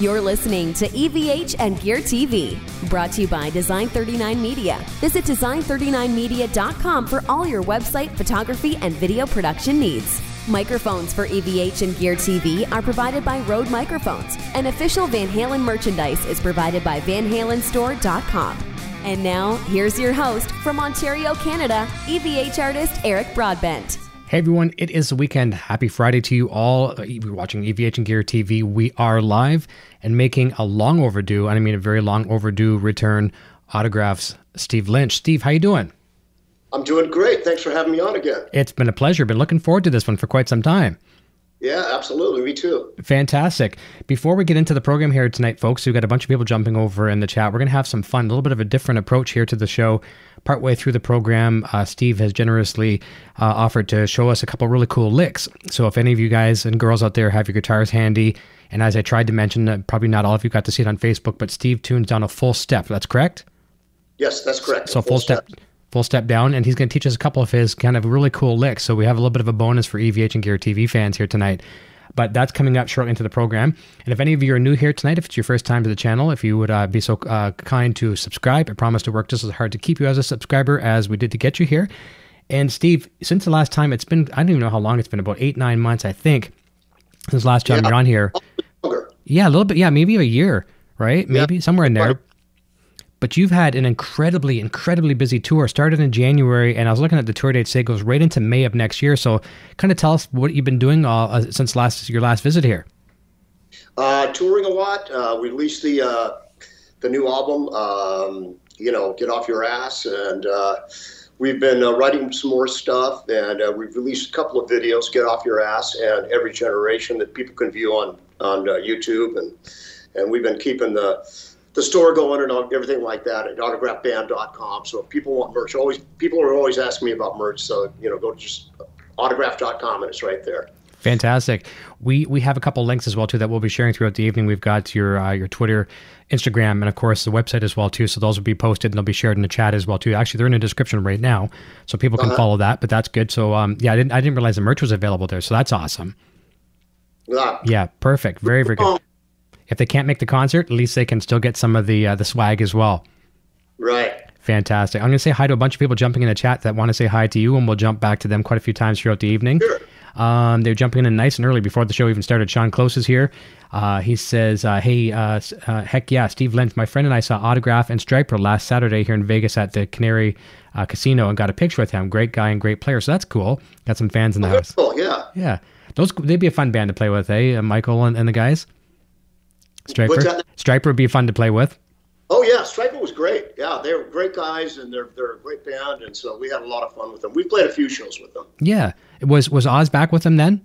You're listening to EVH and Gear TV, brought to you by Design 39 Media. Visit design39media.com for all your website, photography, and video production needs. Microphones for EVH and Gear TV are provided by Rode Microphones, and official Van Halen merchandise is provided by VanHalenStore.com. And now, here's your host from Ontario, Canada, EVH artist Eric Broadbent. Hey everyone, it is the weekend. Happy Friday to you all. Uh, We're watching EVH and Gear TV. We are live and making a long overdue, I mean a very long overdue return autographs. Steve Lynch. Steve, how you doing? I'm doing great. Thanks for having me on again. It's been a pleasure. Been looking forward to this one for quite some time. Yeah, absolutely. Me too. Fantastic. Before we get into the program here tonight, folks, we've got a bunch of people jumping over in the chat. We're going to have some fun, a little bit of a different approach here to the show. Partway through the program, uh, Steve has generously uh, offered to show us a couple really cool licks. So if any of you guys and girls out there have your guitars handy, and as I tried to mention, uh, probably not all of you got to see it on Facebook, but Steve tunes down a full step. That's correct? Yes, that's correct. So full, step. Full step down, and he's going to teach us a couple of his kind of really cool licks. So we have a little bit of a bonus for EVH and Gear TV fans here tonight. But that's coming up shortly into the program. And if any of you are new here tonight, if it's your first time to the channel, if you would uh, be so uh, kind to subscribe, I promise to work just as hard to keep you as a subscriber as we did to get you here. And Steve, since the last time, it's been, I don't even know how long it's been, about eight, nine months, I think, since last time Yeah. you're on here. Yeah, a little bit. Yeah, maybe a year, right? Maybe somewhere in there. But you've had an incredibly, incredibly busy tour. Started in January, and I was looking at the tour date. Say it goes right into May of next year. So, kind of tell us what you've been doing uh, uh, since last your last visit here. Uh, touring a lot. Uh, we released the uh, the new album. Um, you know, get off your ass, and uh, we've been uh, writing some more stuff. And we've released a couple of videos. Get off your ass, and every generation that people can view on on YouTube, and and we've been keeping the the store going and everything like that at autographband.com. So if people want merch, always people are always asking me about merch. So you know, go to just autograph.com and it's right there. Fantastic. We we have a couple links as well too that we'll be sharing throughout the evening. We've got your uh, your Twitter, Instagram, and of course the website as well too. So those will be posted and they'll be shared in the chat as well too. Actually, they're in the description right now, so people can follow that. But that's good. So um, yeah, I didn't I didn't realize the merch was available there. So that's awesome. Ah, Yeah, perfect. Very very good. If they can't make the concert, at least they can still get some of the uh, the swag as well. right. Fantastic. I'm going to say hi to a bunch of people jumping in the chat that want to say hi to you, and we'll jump back to them quite a few times throughout the evening. Sure. Um, they're jumping in nice and early before the show even started. Sean Close is here. Uh, he says, uh, "Hey, uh, uh, heck yeah, Steve Lynch. My friend and I saw Autograph and Stryper last Saturday here in Vegas at the Cannery uh, Casino and got a picture with him. Great guy and great player. So that's cool. Got some fans in the house. Oh yeah. Yeah, those they'd be a fun band to play with, eh? Uh, Michael and, and the guys. Stryper. Stryper would be fun to play with. Oh yeah, Stryper was great. Yeah, they were great guys, and they're they're a great band, and so we had a lot of fun with them. We played a few shows with them, Yeah. Was was Oz back with them then?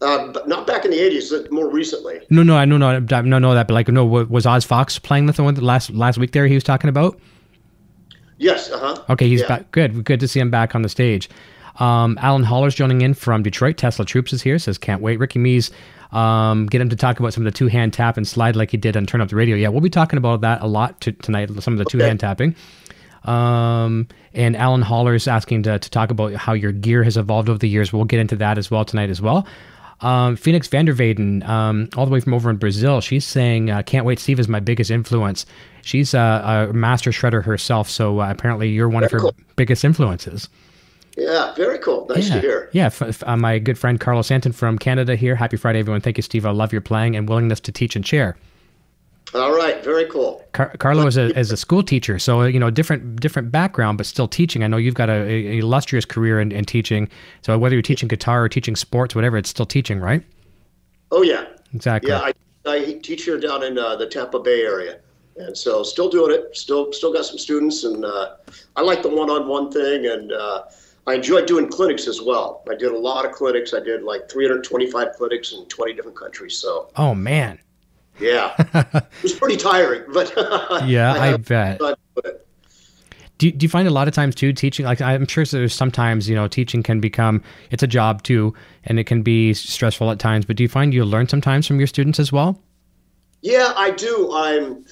uh, but not back in the '80s. More recently. No, no, I no, no, no, no. That, but like, no, was Oz Fox playing with the one that last last week? There, he was talking about. Yes. Uh huh. Okay, he's Yeah. back. Good, good to see him back on the stage. Um, Alan Holler's joining in from Detroit. Tesla Troops is here. Says can't wait. Ricky Mees, um, get him to talk about some of the two hand tap and slide like he did on Turn Up the Radio. Yeah, we'll be talking about that a lot to, tonight. Some of the two hand tapping. Um, and Alan Holler's asking to, to talk about how your gear has evolved over the years. We'll get into that as well tonight as well. Um, Phoenix Vandervaden, um, all the way from over in Brazil, she's saying, uh, "Can't wait. Steve is my biggest influence. She's uh, a master shredder herself, so uh, apparently you're one of her cool. biggest influences." Yeah. Very cool. Nice yeah, to hear. yeah. F- f- uh, my good friend Carlos Anton from Canada here. Happy Friday, everyone. Thank you, Steve. I love your playing and willingness to teach and share. All right. Very cool. Car- Carlo is a, is a school teacher, so you know different different background, but still teaching. I know you've got a, a illustrious career in, in teaching. So whether you're teaching guitar or teaching sports, whatever, it's still teaching, right? Oh yeah. Exactly. Yeah. I, I teach here down in uh, the Tampa Bay area, and so still doing it. Still still got some students, and uh, I like the one-on-one thing, and uh, I enjoyed doing clinics as well. I did a lot of clinics. I did like 325 clinics in 20 different countries. So Oh man. yeah, it was pretty tiring, but Yeah, I, had bet. Do you, do you find a lot of times too teaching? Like I'm sure there's sometimes you know teaching can become it's a job too, and it can be stressful at times. But do you find you learn sometimes from your students as well? Yeah, I do. I'm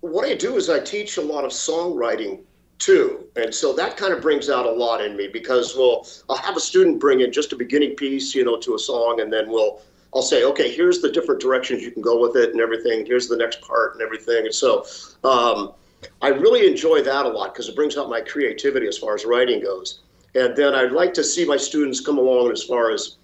what I do is I teach a lot of songwriting too, and so that kind of brings out a lot in me because well, I'll have a student bring in just a beginning piece, you know, to a song, and then we'll I'll say, okay, here's the different directions you can go with it and everything. Here's the next part and everything. And so um, I really enjoy that a lot because it brings out my creativity as far as writing goes. And then I'd like to see my students come along as far as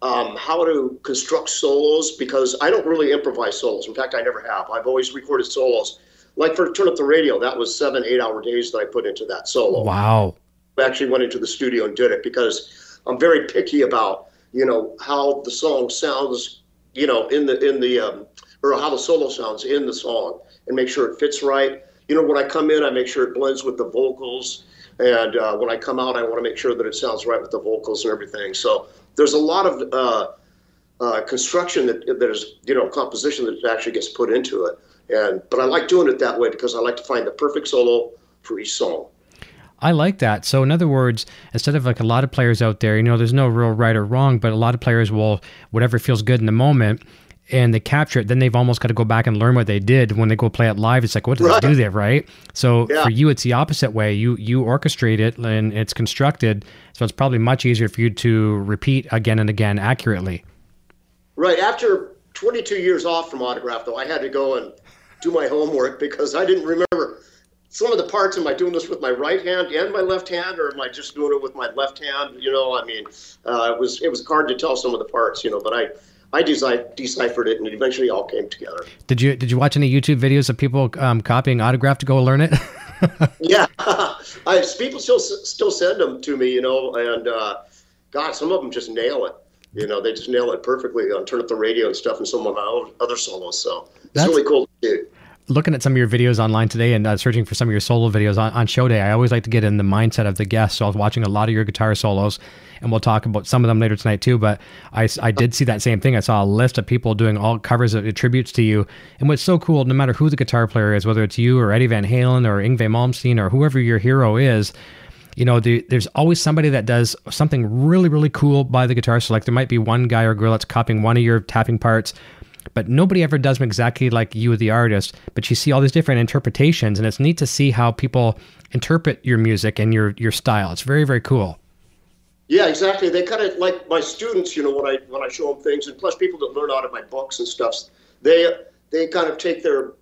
um, how to construct solos because I don't really improvise solos. In fact, I never have. I've always recorded solos. Like for Turn Up the Radio, that was seven, eight hour days that I put into that solo. Wow. I actually went into the studio and did it because I'm very picky about, you know, how the song sounds, you know, in the, in the, um, or how the solo sounds in the song and make sure it fits right. You know, when I come in, I make sure it blends with the vocals. And uh, when I come out, I want to make sure that it sounds right with the vocals and everything. So there's a lot of uh, uh, construction that there's you know composition that actually gets put into it. And but I like doing it that way because I like to find the perfect solo for each song. I like that. So, in other words, instead of like a lot of players out there, you know, there's no real right or wrong, but a lot of players will, whatever feels good in the moment, and they capture it, then they've almost got to go back and learn what they did when they go play it live. It's like, what did right. they do there, right? So yeah. for you, it's the opposite way. You you orchestrate it and it's constructed, so it's probably much easier for you to repeat again and again accurately. Right. After 22 years off from autograph, though, I had to go and do my homework because I didn't remember some of the parts. Am I doing this with my right hand and my left hand, or am I just doing it with my left hand? You know, I mean, uh, it was it was hard to tell some of the parts. You know, but I I deciphered it, and it eventually all came together. Did you Did you watch any YouTube videos of people um, copying autograph to go learn it? yeah, I, people still still send them to me, you know, and uh, God, some of them just nail it. You know, they just nail it perfectly on Turn Up the Radio and stuff, and some of my other solos. So it's really cool to see looking at some of your videos online today and uh, searching for some of your solo videos on, on show day, I always like to get in the mindset of the guest. So I was watching a lot of your guitar solos, and we'll talk about some of them later tonight too. But I, I did see that same thing. I saw a list of people doing all covers of tributes to you. And what's so cool, no matter who the guitar player is, whether it's you or Eddie Van Halen or Yngwie Malmsteen or whoever your hero is, you know, the, there's always somebody that does something really, really cool by the guitar. So, like, there might be one guy or girl that's copying one of your tapping parts, but nobody ever does them exactly like you, the artist. But you see all these different interpretations, and it's neat to see how people interpret your music and your your style. It's very very cool. Yeah, exactly. They kind of like my students, you know, when I when I show them things, and plus people that learn out of my books and stuff, they they kind of take their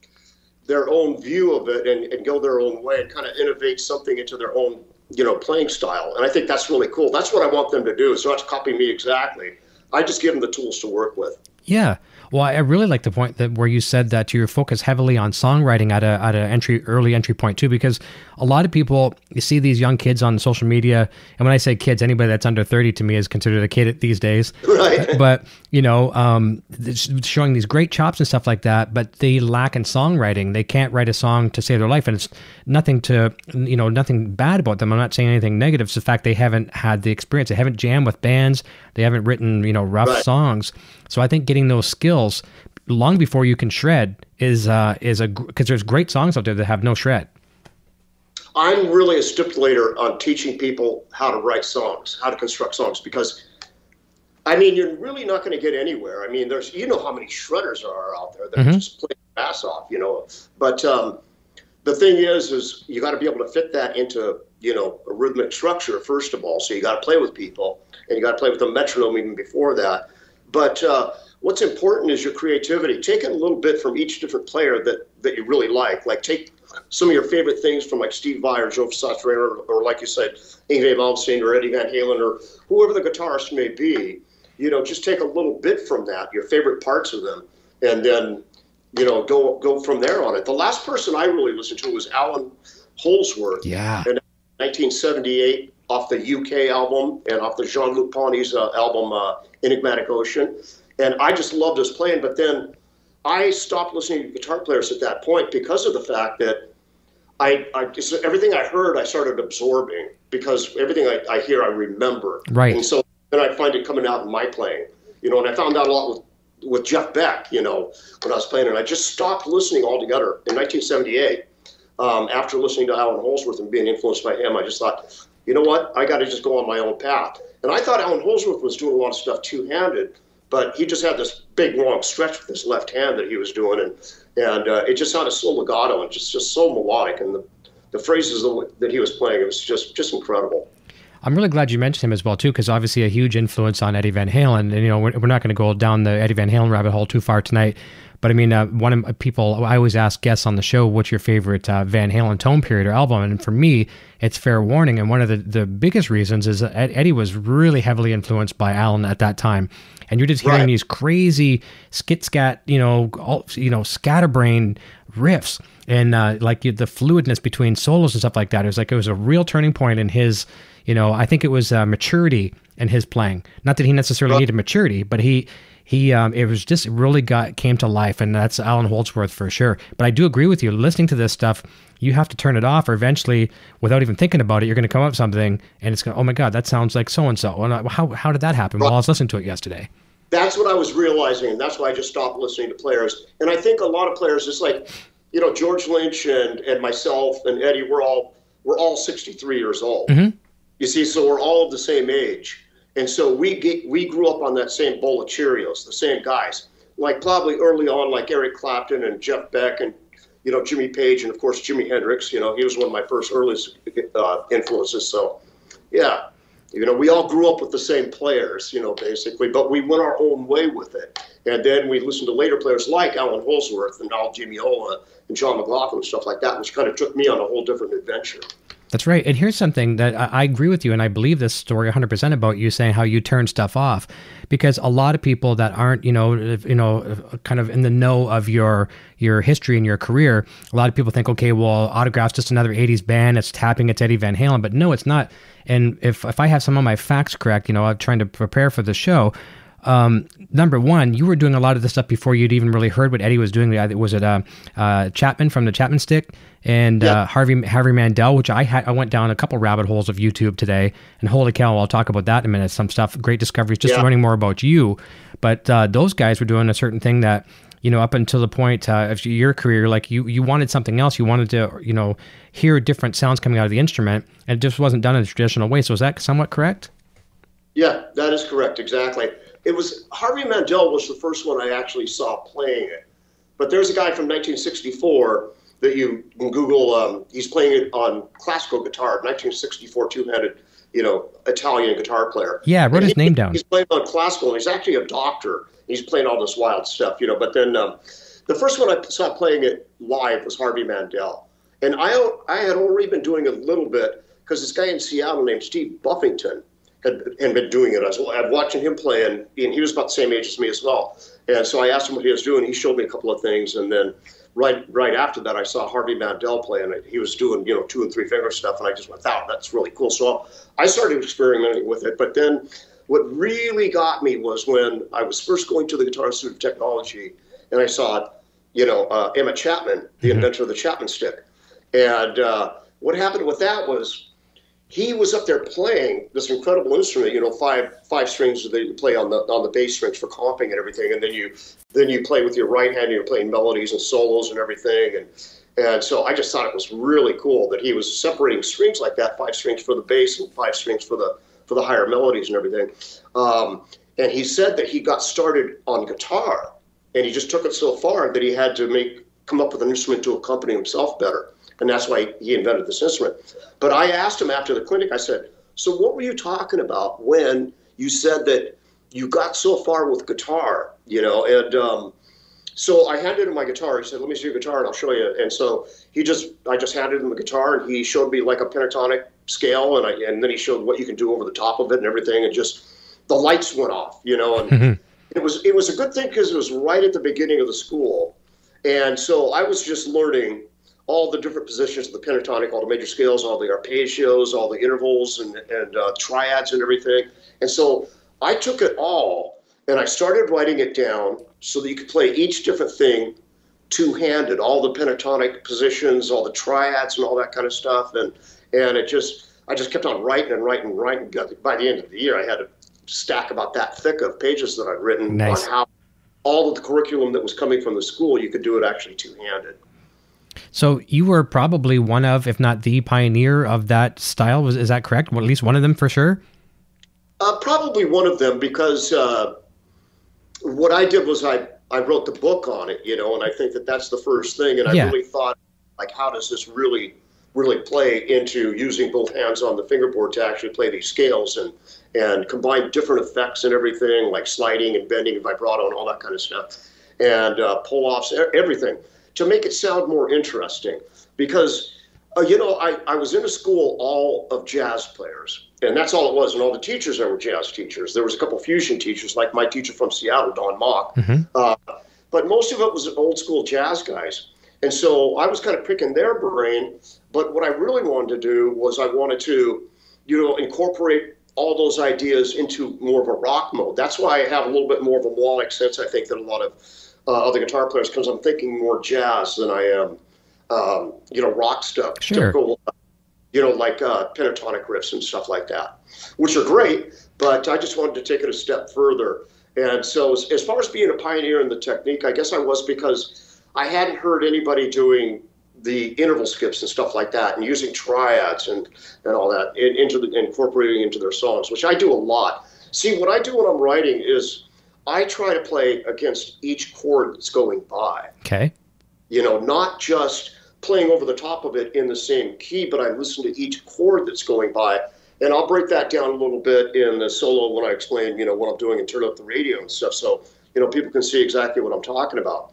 their own view of it and, and go their own way and kind of innovate something into their own you know playing style. And I think that's really cool. That's what I want them to do. So not to copy me exactly. I just give them the tools to work with. Yeah. Well, I really like the point that where you said that you focus heavily on songwriting at a at an entry early entry point too, because a lot of people you see these young kids on social media, and when I say kids, anybody that's under thirty to me is considered a kid these days. Right. But you know, um, showing these great chops and stuff like that, but they lack in songwriting. They can't write a song to save their life, and it's nothing to you know nothing bad about them. I'm not saying anything negative. It's the fact they haven't had the experience. They haven't jammed with bands. They haven't written you know rough right. songs. So I think getting those skills long before you can shred is uh, is a because there's great songs out there that have no shred. I'm really a stipulator on teaching people how to write songs, how to construct songs, because I mean you're really not going to get anywhere. I mean, there's you know how many shredders are out there that mm-hmm. just play ass off, you know. But um, the thing is, is you got to be able to fit that into you know a rhythmic structure first of all. So you got to play with people, and you got to play with the metronome even before that. But uh, what's important is your creativity. Take a little bit from each different player that, that you really like. Like take some of your favorite things from like Steve Vai or Joe Satriani or, or like you said, Yngwie Malmsteen or Eddie Van Halen or whoever the guitarist may be. You know, just take a little bit from that, your favorite parts of them, and then you know go go from there on it. The last person I really listened to was Allan Holdsworth. Yeah. In 1978, off the UK album and off the Jean-Luc Ponty's uh, album uh, Enigmatic Ocean and I just loved his playing. But then I stopped listening to guitar players at that point because of the fact that I, I just, everything I heard, I started absorbing because everything I, I hear, I remember. Right. And so then I find it coming out in my playing, you know. And I found out a lot with with Jeff Beck, you know, when I was playing, and I just stopped listening altogether in 1978. Um, after listening to Allan Holdsworth and being influenced by him, I just thought, you know what, I got to just go on my own path. And I thought Allan Holdsworth was doing a lot of stuff two-handed, but he just had this big long stretch with his left hand that he was doing, and and uh, it just sounded so legato and just just so melodic, and the, the phrases that he was playing, it was just just incredible. I'm really glad you mentioned him as well too, because obviously a huge influence on Eddie Van Halen. And you know, we're, we're not going to go down the Eddie Van Halen rabbit hole too far tonight. But I mean, uh, one of my people I always ask guests on the show, "What's your favorite uh, Van Halen tone period or album?" And for me, it's Fair Warning. And one of the, the biggest reasons is that Eddie was really heavily influenced by Allan at that time. And you're just hearing right. these crazy skit scat, you know, all, you know, scatterbrain riffs and uh, like the fluidness between solos and stuff like that. It was like it was a real turning point in his, you know, I think it was uh, maturity in his playing. Not that he necessarily needed maturity, but he he um, it was just really got came to life, and that's Allan Holdsworth for sure. But I do agree with you. Listening to this stuff, you have to turn it off, or eventually, without even thinking about it, you're going to come up with something, and it's going, oh my god, that sounds like so and so. How how did that happen? Well, I was listening to it yesterday. That's what I was realizing, and that's why I just stopped listening to players. And I think a lot of players, just like you know, George Lynch and and myself and Eddie, we're all we're all 63 years old. Mm-hmm. You see, so we're all of the same age. And so we get, we grew up on that same bowl of Cheerios, the same guys. Like probably early on, like Eric Clapton and Jeff Beck and you know Jimmy Page and of course Jimi Hendrix. You know he was one of my first earliest uh, influences. So yeah, you know we all grew up with the same players. You know basically, but we went our own way with it. And then we listened to later players like Allan Holdsworth and Al Di Meola and John McLaughlin and stuff like that, which kind of took me on a whole different adventure. That's right. And here's something that I, I, agree with you, and I believe this story 100% about you saying how you turn stuff off, because a lot of people that aren't, you know, you know, uh, kind of in the know of your your history and your career, a lot of people think, okay, well, Autograph's just another 80s band. It's tapping. It's Eddie Van Halen, but no, it's not. And if if I have some of my facts correct, you know, I'm trying to prepare for the show um, number one, you were doing a lot of this stuff before you'd even really heard what Eddie was doing. Was it uh, uh, Chapman from the Chapman Stick and uh, Harvey Harvey Mandel, which I had I went down a couple rabbit holes of YouTube today, and holy cow, I'll talk about that in a minute. Some stuff, great discoveries, just learning more about you. But uh, those guys were doing a certain thing that you know up until the point uh, of your career, like you you wanted something else. You wanted to you know hear different sounds coming out of the instrument, and it just wasn't done in a traditional way. So is that somewhat correct? Yeah, that is correct. Exactly it was Harvey Mandel was the first one I actually saw playing it. But there's a guy from 1964 that you can Google. Um, he's playing it on classical guitar, 1964 two-handed, you know, Italian guitar player. Yeah, I wrote and his he, name down. He's playing on classical. and He's actually a doctor. He's playing all this wild stuff, you know. But then um, the first one I saw playing it live was Harvey Mandel, and I I had already been doing a little bit because this guy in Seattle named Steve Buffington had, had been doing it. I was, I'd watching him play, and, and he was about the same age as me as well. And so I asked him what he was doing. He showed me a couple of things, and then right right after that, I saw Harvey Mandel play, and he was doing you know two and three finger stuff, and I just went, "Wow, that's really cool." So I started experimenting with it. But then, what really got me was when I was first going to the Guitar Institute of Technology, and I saw, you know, uh, Emmett Chapman, the mm-hmm. inventor of the Chapman stick, and uh, what happened with that was he was up there playing this incredible instrument, you know, five five strings that you play on the on the bass strings for comping and everything, and then you then you play with your right hand, and you're playing melodies and solos and everything, and and so I just thought it was really cool that he was separating strings like that, five strings for the bass and five strings for the for the higher melodies and everything. Um, and he said that he got started on guitar, and he just took it so far that he had to make come up with an instrument to accompany himself better and that's why he invented this instrument. But I asked him after the clinic, I said, So what were you talking about when you said that you got so far with guitar, you know? And um, so I handed him my guitar. He said, Let me see your guitar and I'll show you. And so he just, I just handed him the guitar and he showed me like a pentatonic scale and, I, and then he showed what you can do over the top of it and everything. And just the lights went off, you know? And mm-hmm. it was, it was a good thing because it was right at the beginning of the school. And so I was just learning all the different positions of the pentatonic, all the major scales, all the arpeggios, all the intervals and, and uh, triads and everything. And so I took it all and I started writing it down so that you could play each different thing two-handed, all the pentatonic positions, all the triads and all that kind of stuff. And and it just I just kept on writing and writing and writing. By the end of the year, I had a stack about that thick of pages that I'd written nice. on how all of the curriculum that was coming from the school, you could do it actually two-handed. So you were probably one of, if not the pioneer of that style. Was is that correct? Well, at least one of them for sure. Uh, probably one of them because uh, what I did was I I wrote the book on it, you know, and I think that that's the first thing. And I yeah. really thought, like, how does this really really play into using both hands on the fingerboard to actually play these scales and and combine different effects and everything like sliding and bending and vibrato and all that kind of stuff and uh, pull offs everything to make it sound more interesting. Because uh, you know I, I was in a school all of jazz players and that's all it was. And all the teachers there were jazz teachers. There was a couple fusion teachers like my teacher from seattle don mock. Mm-hmm. uh, but most of it was old school jazz guys. And so i was kind of picking their brain but what I really wanted to do was I wanted to, you know, incorporate all those ideas into more of a rock mode. That's why I have a little bit more of a melodic sense, I think, than a lot of uh, other guitar players, because I'm thinking more jazz than I am, um, you know, rock stuff. Sure. Typical, you know, like uh, pentatonic riffs and stuff like that, which are great, but I just wanted to take it a step further. And so, as, as far as being a pioneer in the technique, I guess I was because I hadn't heard anybody doing the interval skips and stuff like that, and using triads and, and all that in, into the, incorporating into their songs, which I do a lot. See, what I do when I'm writing is I try to play against each chord that's going by. Okay. You know, not just playing over the top of it in the same key, but I listen to each chord that's going by. And I'll break that down a little bit in the solo when I explain, you know, what I'm doing and turn up the radio and stuff. So, you know, people can see exactly what I'm talking about.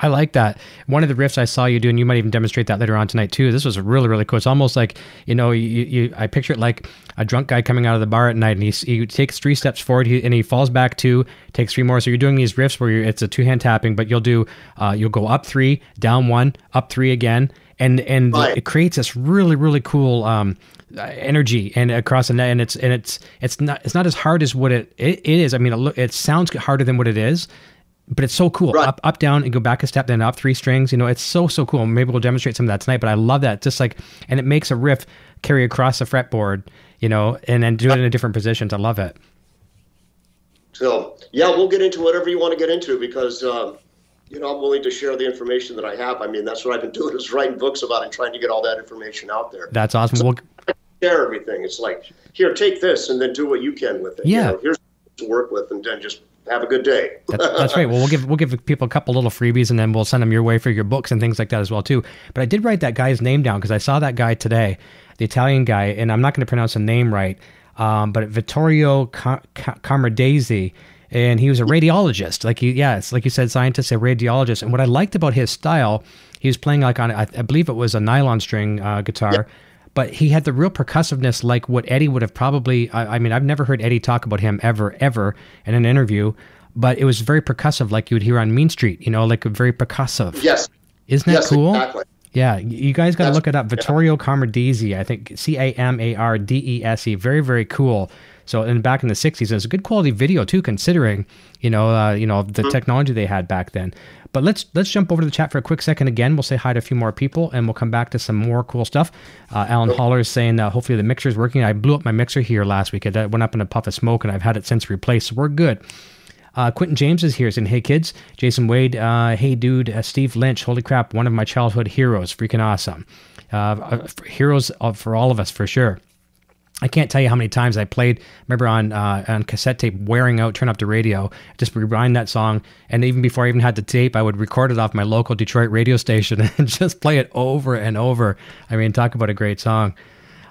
I like that. One of the riffs I saw you do, and you might even demonstrate that later on tonight too. This was really, really cool. It's almost like you know, you, you I picture it like a drunk guy coming out of the bar at night, and he, he takes three steps forward, he, and he falls back two, takes three more. So you're doing these riffs where it's a two hand tapping, but you'll do uh, you'll go up three, down one, up three again, and and right. it creates this really, really cool. Um, energy and across the net and it's and it's it's not it's not as hard as what it it, it is i mean it, it sounds harder than what it is but it's so cool. Right. Up, up, down, and go back a step, then up three strings. You know, it's so so cool. Maybe we'll demonstrate some of that tonight. But I love that. Just like, and it makes a riff carry across the fretboard. You know, and then do it in a different positions. I love it. So yeah, we'll get into whatever you want to get into because um, you know I'm willing to share the information that I have. I mean, that's what I've been doing is writing books about and trying to get all that information out there. That's awesome. So we'll share everything. It's like here, take this, and then do what you can with it. Yeah. You know, here's to work with, and then just have a good day. that's, that's right. Well, we'll give we'll give people a couple little freebies, and then we'll send them your way for your books and things like that as well too. But I did write that guy's name down because I saw that guy today, the Italian guy, and I'm not going to pronounce the name right, um, but Vittorio Camardese. And he was a radiologist, like you, yeah, it's like you said, scientist, a radiologist. And what I liked about his style, he was playing like on, I, I believe it was a nylon string uh, guitar. But he had the real percussiveness like what Eddie would have probably I, I, mean I've never heard Eddie talk about him ever ever in an interview but it was very percussive like you would hear on Mean Street you know like very percussive. Yes. Isn't that yes, cool? exactly. Yeah you guys got to look it up Vittorio yeah. Camardese I think C-A-M-A-R-D-E-S-E very very cool so and back in the 60s it's a good quality video too considering you know uh, you know the mm-hmm. technology they had back then but let's let's jump over to the chat for a quick second again. We'll say hi to a few more people, and we'll come back to some more cool stuff. Uh, Alan Holler is saying uh, hopefully the mixer is working. I blew up my mixer here last week. It went up in a puff of smoke, and I've had it since replaced. So we're good. Uh, Quentin James is here saying, Hey kids, Jason Wade, uh, hey dude, uh, Steve Lynch, holy crap, one of my childhood heroes, freaking awesome. Uh, uh heroes for all of us for sure. I can't tell you how many times I played. Remember on uh, on cassette tape, wearing out, turn up the radio, just rewind that song, and even before I even had the tape, I would record it off my local Detroit radio station and just play it over and over. I mean, talk about a great song.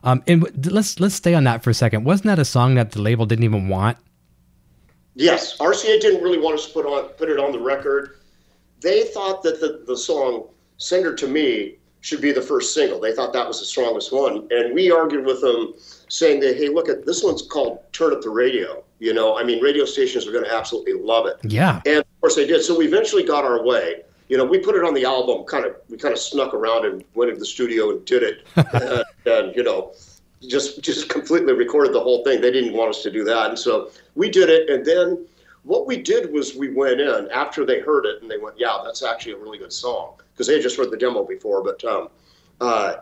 Um, and let's let's stay on that for a second. Wasn't that a song that the label didn't even want? Yes, RCA didn't really want us to put on put it on the record. They thought that the, the song "Send Her to Me" should be the first single. They thought that was the strongest one, and we argued with them saying that, hey, look at this one's called Turn Up the Radio. You know, I mean, radio stations are going to absolutely love it. Yeah. And of course they did. So we eventually got our way. You know, we put it on the album. Kind of, we kind of snuck around and went into the studio and did it, and, and you know, just just completely recorded the whole thing. They didn't want us to do that, and so we did it. And then what we did was we went in after they heard it, and they went, "Yeah, that's actually a really good song," because they had just heard the demo before. But um, uh,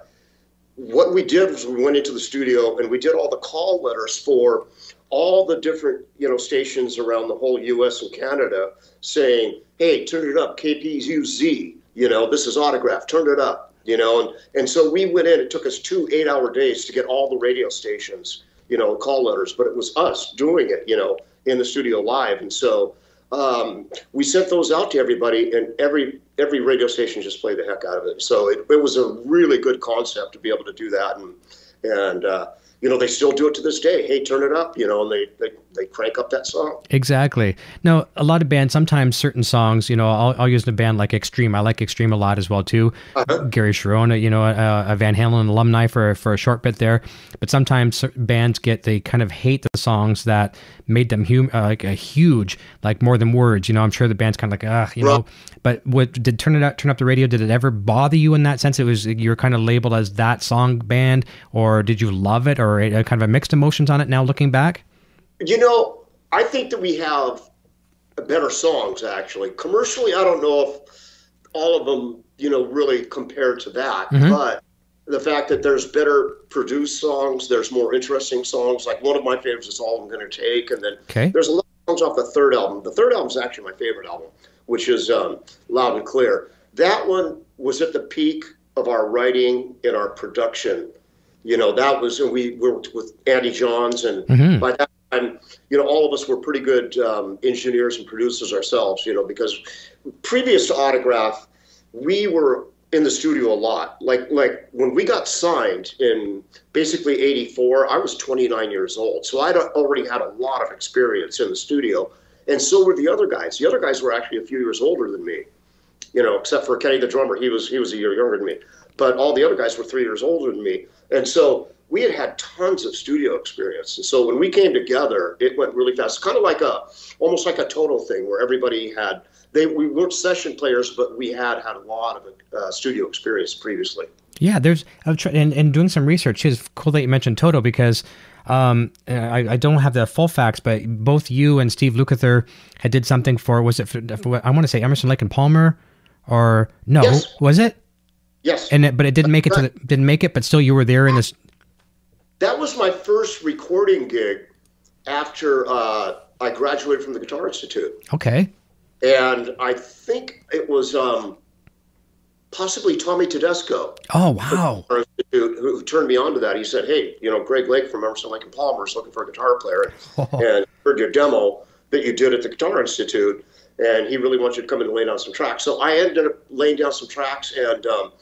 what we did was we went into the studio and we did all the call letters for all the different you know stations around the whole U.S. and Canada, saying, "Hey, turn it up, KPUZ. You know, this is autograph. Turn it up." You know, and and so we went in. It took us two eight-hour days to get all the radio stations, you know, call letters, but it was us doing it, you know, in the studio live, and so. um, we sent those out to everybody, and every every radio station just played the heck out of it. So it, it was a really good concept to be able to do that, and and uh, you know, they still do it to this day. Hey, turn it up, you know, and they, they, they crank up that song. Exactly. Now, a lot of bands, sometimes certain songs, you know, I'll, I'll use a band like Extreme. I like Extreme a lot as well, too. Uh-huh. Gary Cherone, you know, a, a, Van Halen alumni for, for a short bit there. But sometimes bands get, they kind of hate the songs that made them hum, uh, like a huge, like more than words. You know, I'm sure the band's kind of like, ah, you know. But what did turn it up, turn up the radio? Did it ever bother you in that sense? It was you're kind of labeled as that song band, or did you love it, or a, a kind of a mixed emotions on it now looking back? You know, I think that we have better songs actually. Commercially, I don't know if all of them, you know, really compare to that, mm-hmm. but the fact that there's better produced songs, there's more interesting songs. Like one of my favorites is All I'm Gonna Take, and then okay. there's a lot of songs off the third album. The third album is actually my favorite album, which is um, Loud and Clear. That one was at the peak of our writing and our production. You know, that was and we worked with Andy Johns, and mm-hmm. by that you know, all of us were pretty good um, engineers and producers ourselves. You know, because previous to Autograph, we were in the studio a lot. Like like when we got signed in basically '84, I was 29 years old, so I'd already had a lot of experience in the studio, and so were the other guys. The other guys were actually a few years older than me, you know, except for Kenny the drummer. He was he was a year younger than me, but all the other guys were three years older than me, and so we had had tons of studio experience. And so when we came together, it went really fast. Kind of like a almost like a Toto thing where everybody had they we weren't session players, but we had had a lot of uh, studio experience previously. Yeah, there's and, and doing some research. It's cool that you mentioned Toto because um, I, I, don't have the full facts, but both you and Steve Lukather had did something for was it for, for, I want to say Emerson Lake and Palmer or no yes. was it? Yes. And it, but it didn't make it to the, didn't make it, but still you were there in this. That was my first recording gig after uh, I graduated from the Guitar Institute. Okay and I think it was um, possibly Tommy Tedesco. Oh wow! Who, who, turned me on to that? He said, "Hey, you know, Greg Lake from Emerson Lake and Palmer is looking for a guitar player, oh. and heard your demo that you did at the Guitar Institute, and he really wants you to come in and lay down some tracks." So I ended up laying down some tracks, and um,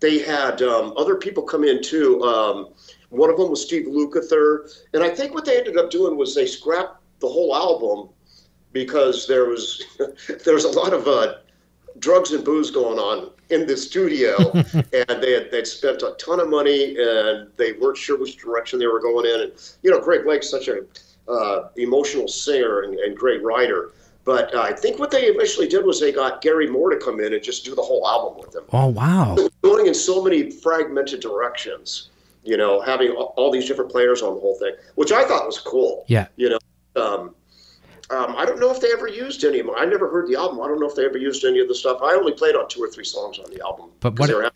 they had um, other people come in too. One of them was Steve Lukather, and I think what they ended up doing was they scrapped the whole album because there was there was a lot of uh, drugs and booze going on in the studio, and they had they'd spent a ton of money, and they weren't sure which direction they were going in. And you know, Greg Lake's such a uh, emotional singer and, and, great writer. But uh, I think what they eventually did was they got Gary Moore to come in and just do the whole album with them. Oh wow! going in so many fragmented directions, you know, having all, all, these different players on the whole thing, which I thought was cool. Yeah. You know, um, um, I don't know if they ever used any of them. I never heard the album. I don't know if they ever used any of the stuff. I only played on two or three songs on the album. But what? A,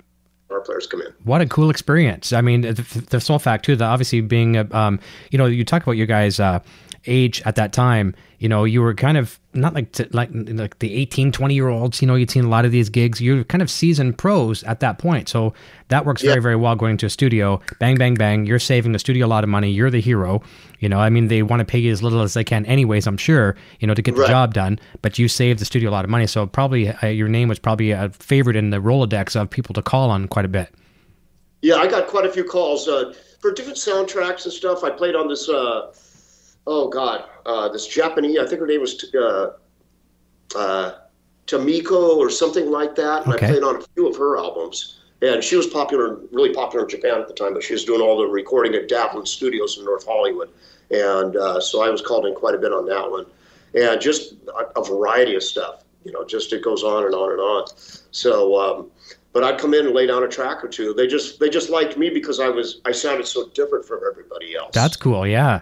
our players come in. What a cool experience! I mean, the, the sole fact too, that obviously being, um, you know, you talk about your guys' uh, age at that time you know, you were kind of not like to, like like the 18, 20 year olds. You know, you'd seen a lot of these gigs. You're kind of seasoned pros at that point, so that works very very well. Going to a studio, bang bang bang. You're saving the studio a lot of money. You're the hero. You know, I mean, they want to pay you as little as they can, anyways. I'm sure. You know, to get the job done. But you saved the studio a lot of money, so probably uh, your name was probably a favorite in the Rolodex of people to call on quite a bit. Yeah, I got quite a few calls uh, for different soundtracks and stuff. I played on this. Uh, oh God, uh, this Japanese, I think her name was uh, uh, Tamiko or something like that. And okay. I played on a few of her albums. And she was popular, really popular in Japan at the time, but she was doing all the recording at Davlin Studios in North Hollywood. And uh, so I was called in quite a bit on that one. And just a, a, variety of stuff, you know, just it goes on and on and on. So, um, but I'd come in and lay down a track or two. They just they just liked me because I was I sounded so different from everybody else. That's cool, yeah.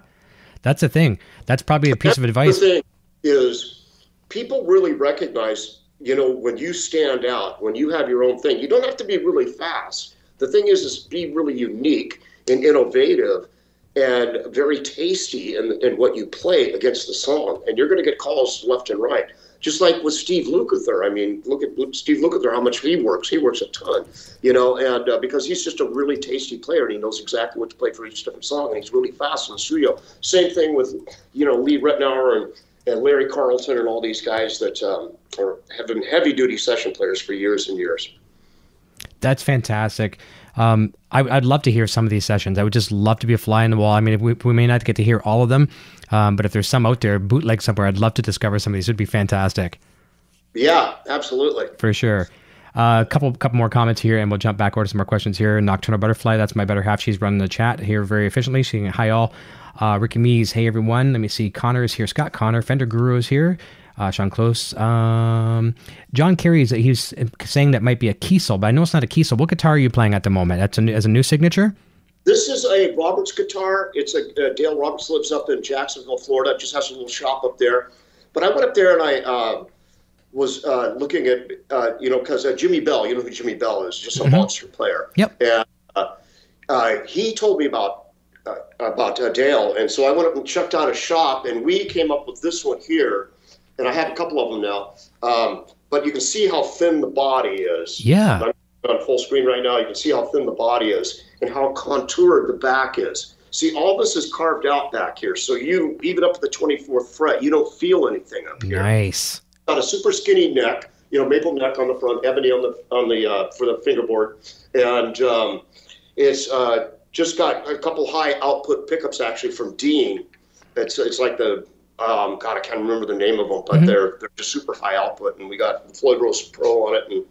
That's the thing. That's probably a piece That's of advice. The thing is, people really recognize, you know, when you stand out, when you have your own thing, you don't have to be really fast. The thing is, is be really unique and innovative and very tasty in, in what you play against the song. And you're going to get calls left and right. Just like with Steve Lukather. I mean, look at Steve Lukather, how much he works. He works a ton, you know, and uh, because he's just a really tasty player and he knows exactly what to play for each different song and he's really fast in the studio. Same thing with, you know, Lee Ritenour and and Larry Carlton and all these guys that um, are, have been heavy duty session players for years and years. That's fantastic. Um, I, would love to hear some of these sessions. I would just love to be a fly in the wall. I mean, we, we may not get to hear all of them, um, but if there's some out there, bootleg somewhere, I'd love to discover some of these. It would be fantastic. Yeah, absolutely. For sure. A uh, couple couple more comments here, and we'll jump back over to some more questions here. Nocturnal Butterfly, that's my better half. She's running the chat here very efficiently. She's saying, Hi, all. Uh, Ricky Mees, hey, everyone. Let me see. Connor is here. Scott Connor. Fender Guru is here. Uh, Sean Close. Um, John Kerry is he's saying that might be a Kiesel, but I know it's not a Kiesel. What guitar are you playing at the moment? That's a, as a new signature. This is a Roberts guitar. It's a uh, Dale Roberts lives up in Jacksonville, Florida. Just has a little shop up there. But I went up there and I uh, was uh, looking at uh, you know because uh, Jimmy Bell, you know who Jimmy Bell is, just a mm-hmm. monster player. Yep. And he told me about about Dale, and so I went up and checked out a shop, and we came up with this one here and I have a couple of them now. Um, but you can see how thin the body is. Yeah. I'm on full screen right now. You can see how thin the body is and how contoured the back is. See, all this is carved out back here. So you, even up to the 24th fret, you don't feel anything up here. Nice. Got a super skinny neck, you know, maple neck on the front, ebony on the on the uh, for the fingerboard, and um, it's uh, just got a couple high output pickups actually from Dean. It's it's like the um, God, I can't remember the name of them, but mm-hmm. they're they're just super high output, and we got Floyd Rose Pro on it, and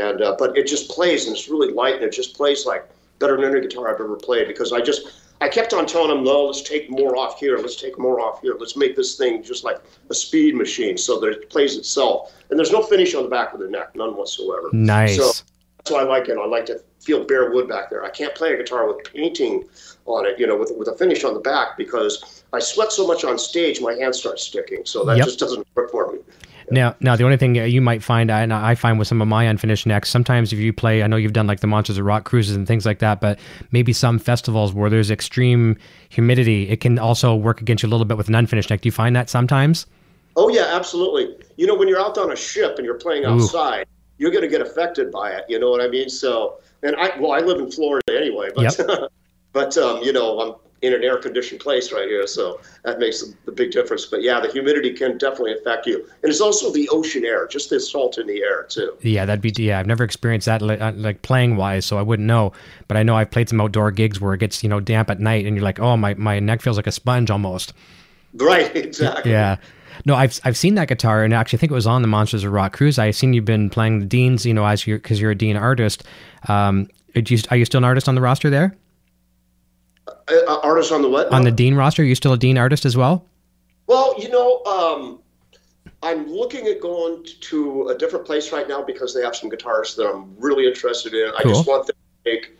and uh, but it just plays and it's really light and it just plays like better than any guitar I've ever played because I just I kept on telling them no, let's take more off here, let's take more off here, let's make this thing just like a speed machine so that it plays itself, and there's no finish on the back of the neck, none whatsoever. Nice. So that's why I like it. I like to feel bare wood back there. I can't play a guitar with painting on it, you know, with with a finish on the back because I sweat so much on stage, my hands start sticking. So that yep. just doesn't work for me. Now, now the only thing you might find, and I find with some of my unfinished necks, sometimes if you play, I know you've done like the Monsters of Rock cruises and things like that, but maybe some festivals where there's extreme humidity, it can also work against you a little bit with an unfinished neck. Do you find that sometimes? Oh yeah, absolutely. You know, when you're out on a ship and you're playing outside, Ooh. you're going to get affected by it. You know what I mean? So, and I well, I live in Florida anyway, but yep. but um, you know, I'm in an air conditioned place right here, so that makes the big difference. But yeah, the humidity can definitely affect you, and it's also the ocean air, just the salt in the air too. Yeah, that'd be yeah. I've never experienced that like, uh, like playing wise, so I wouldn't know. But I know I've played some outdoor gigs where it gets you know damp at night, and you're like, oh my my neck feels like a sponge almost. Right, exactly. Yeah. No, I've I've seen that guitar, and actually, I think it was on the Monsters of Rock cruise. I've seen you've been playing the Deans, you know, as you because you're a Dean artist. Um, you, are you still an artist on the roster there? Uh, uh, artist on the what? On the Dean roster, are you still a Dean artist as well? Well, you know, um, I'm looking at going to a different place right now because they have some guitars that I'm really interested in. Cool. I just want them to make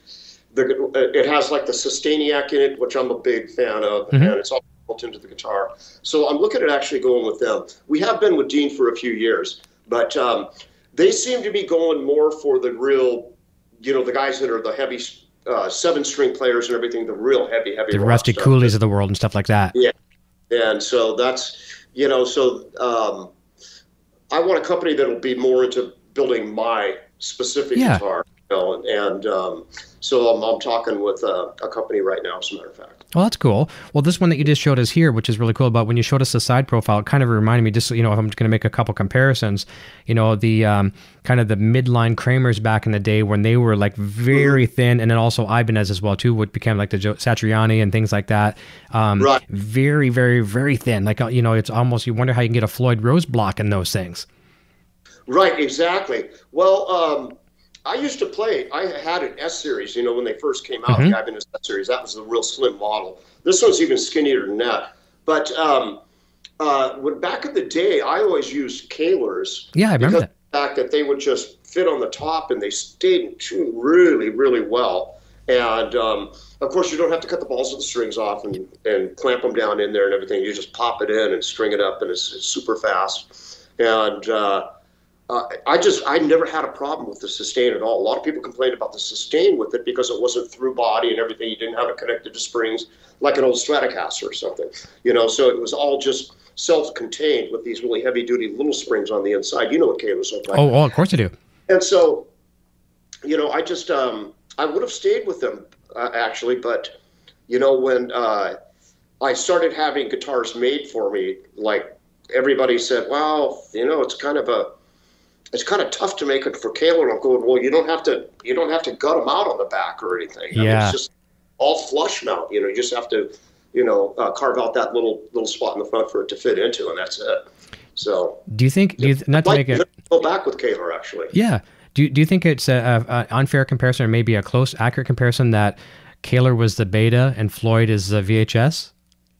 the. Uh, it has like the Sustainiac in it, which I'm a big fan of, mm-hmm. and it's all built into the guitar. So I'm looking at actually going with them. We have been with Dean for a few years, but um, they seem to be going more for the real, you know, the guys that are the heavy uh, seven string players and everything, the real heavy, heavy. The Rusty stuff. Cooleys of the world and stuff like that. Yeah, and so that's you know, so um, I want a company that'll be more into building my specific yeah. guitar, you know, and, and um, so I'm, I'm talking with a, a company right now, as a matter of fact. Well, that's cool. Well, this one that you just showed us here, which is really cool, but when you showed us the side profile, it kind of reminded me just, you know, if I'm just going to make a couple comparisons, you know, the um, kind of the midline Kramers back in the day when they were like very mm-hmm. thin, and then also Ibanez as well, too, what became like the Satriani and things like that. Um, right. Very, very, very thin. Like, uh, you know, it's almost, you wonder how you can get a Floyd Rose block in those things. Right, exactly. Well, um, I used to play. I had an S series, you know, when they first came out, mm-hmm. the Ibanez S series. That was the real slim model. This one's even skinnier than that. But um, uh, when back in the day, I always used Kahlers. Yeah, I remember that. The fact that they would just fit on the top and they stayed in tune really, really well. And um, of course, you don't have to cut the balls of the strings off and, and clamp them down in there and everything. You just pop it in and string it up, and it's, it's super fast. And uh, uh, I just I never had a problem with the sustain at all. A lot of people complained about the sustain with it because it wasn't through body and everything. You didn't have it connected to springs like an old Stratocaster or something, you know. So it was all just self-contained with these really heavy-duty little springs on the inside. You know what Kahlers look like? Oh, oh, of course I do. And so, you know, I just um, I would have stayed with them uh, actually, but you know when uh, I started having guitars made for me, like everybody said, "Well, you know, it's kind of a it's kind of tough to make it for Kahler." I'm going, "Well, you don't have to you don't have to gut them out on the back or anything. I mean, Yeah. it's just all flush mount. You know, you just have to you know uh, carve out that little little spot in the front for it to fit into, and that's it." So Do you think? Do you, not to make it. go back with Kahler actually. Yeah. Do Do you think it's a, a, a unfair comparison, or maybe a close, accurate comparison that Kahler was the beta and Floyd is the VHS?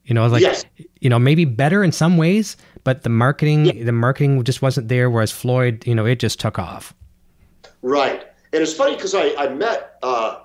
You know, like Yes. you know, maybe better in some ways, but the marketing, the marketing just wasn't there. Whereas Floyd, you know, it just took off. Right. And it's funny because I, I met uh,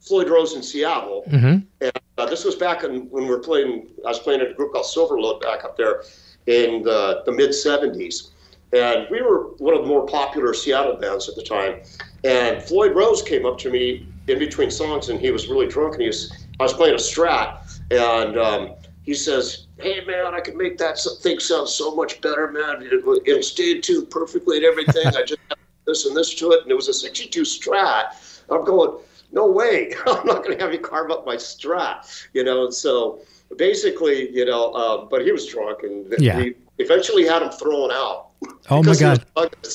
Floyd Rose in Seattle. Mhm. And uh, this was back in, when we were playing, I was playing in a group called Silverload back up there in the, the mid 70s. And we were one of the more popular Seattle bands at the time. And Floyd Rose came up to me in between songs and he was really drunk and he was, I was playing a strat. And um, he says, Hey man, I can make that thing sound so much better, man. It, it stayed tuned perfectly and everything. I just this and this to it, and it was a 62 Strat. I'm going, no way, I'm not going to have you carve up my Strat, you know. And so basically, you know, um, but he was drunk, and Yeah. we eventually had him thrown out. Oh my because he was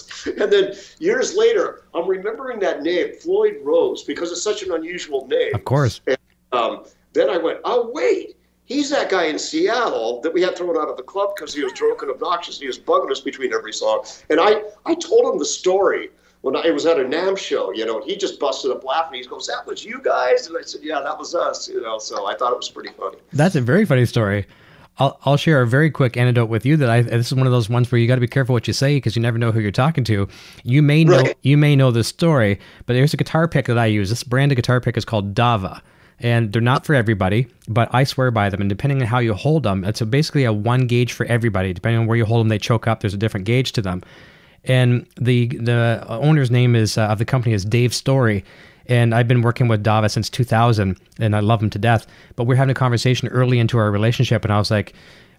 God. And then years later, I'm remembering that name, Floyd Rose, because it's such an unusual name. Of course. Um, then I went, oh wait, he's that guy in Seattle that we had thrown out of the club because he was drunk and obnoxious. And He was bugging us between every song, and I I told him the story when I was at a NAMM show, you know, and he just busted up laughing. He goes, "That was you guys," and I said, "Yeah, that was us," you know. So I thought it was pretty funny. That's a very funny story. I'll, I'll share a very quick anecdote with you that I this is one of those ones where you got to be careful what you say because you never know who you're talking to. You may know Right. you may know this story, but there's a guitar pick that I use. This brand of guitar pick is called Dava, and they're not for everybody, but I swear by them. And depending on how you hold them, it's a, basically a one gauge for everybody. Depending on where you hold them, they choke up. There's a different gauge to them. And the the owner's name is uh, of the company is Dave Story, and I've been working with Dava since 2000, and I love him to death. But we're having a conversation early into our relationship, and I was like,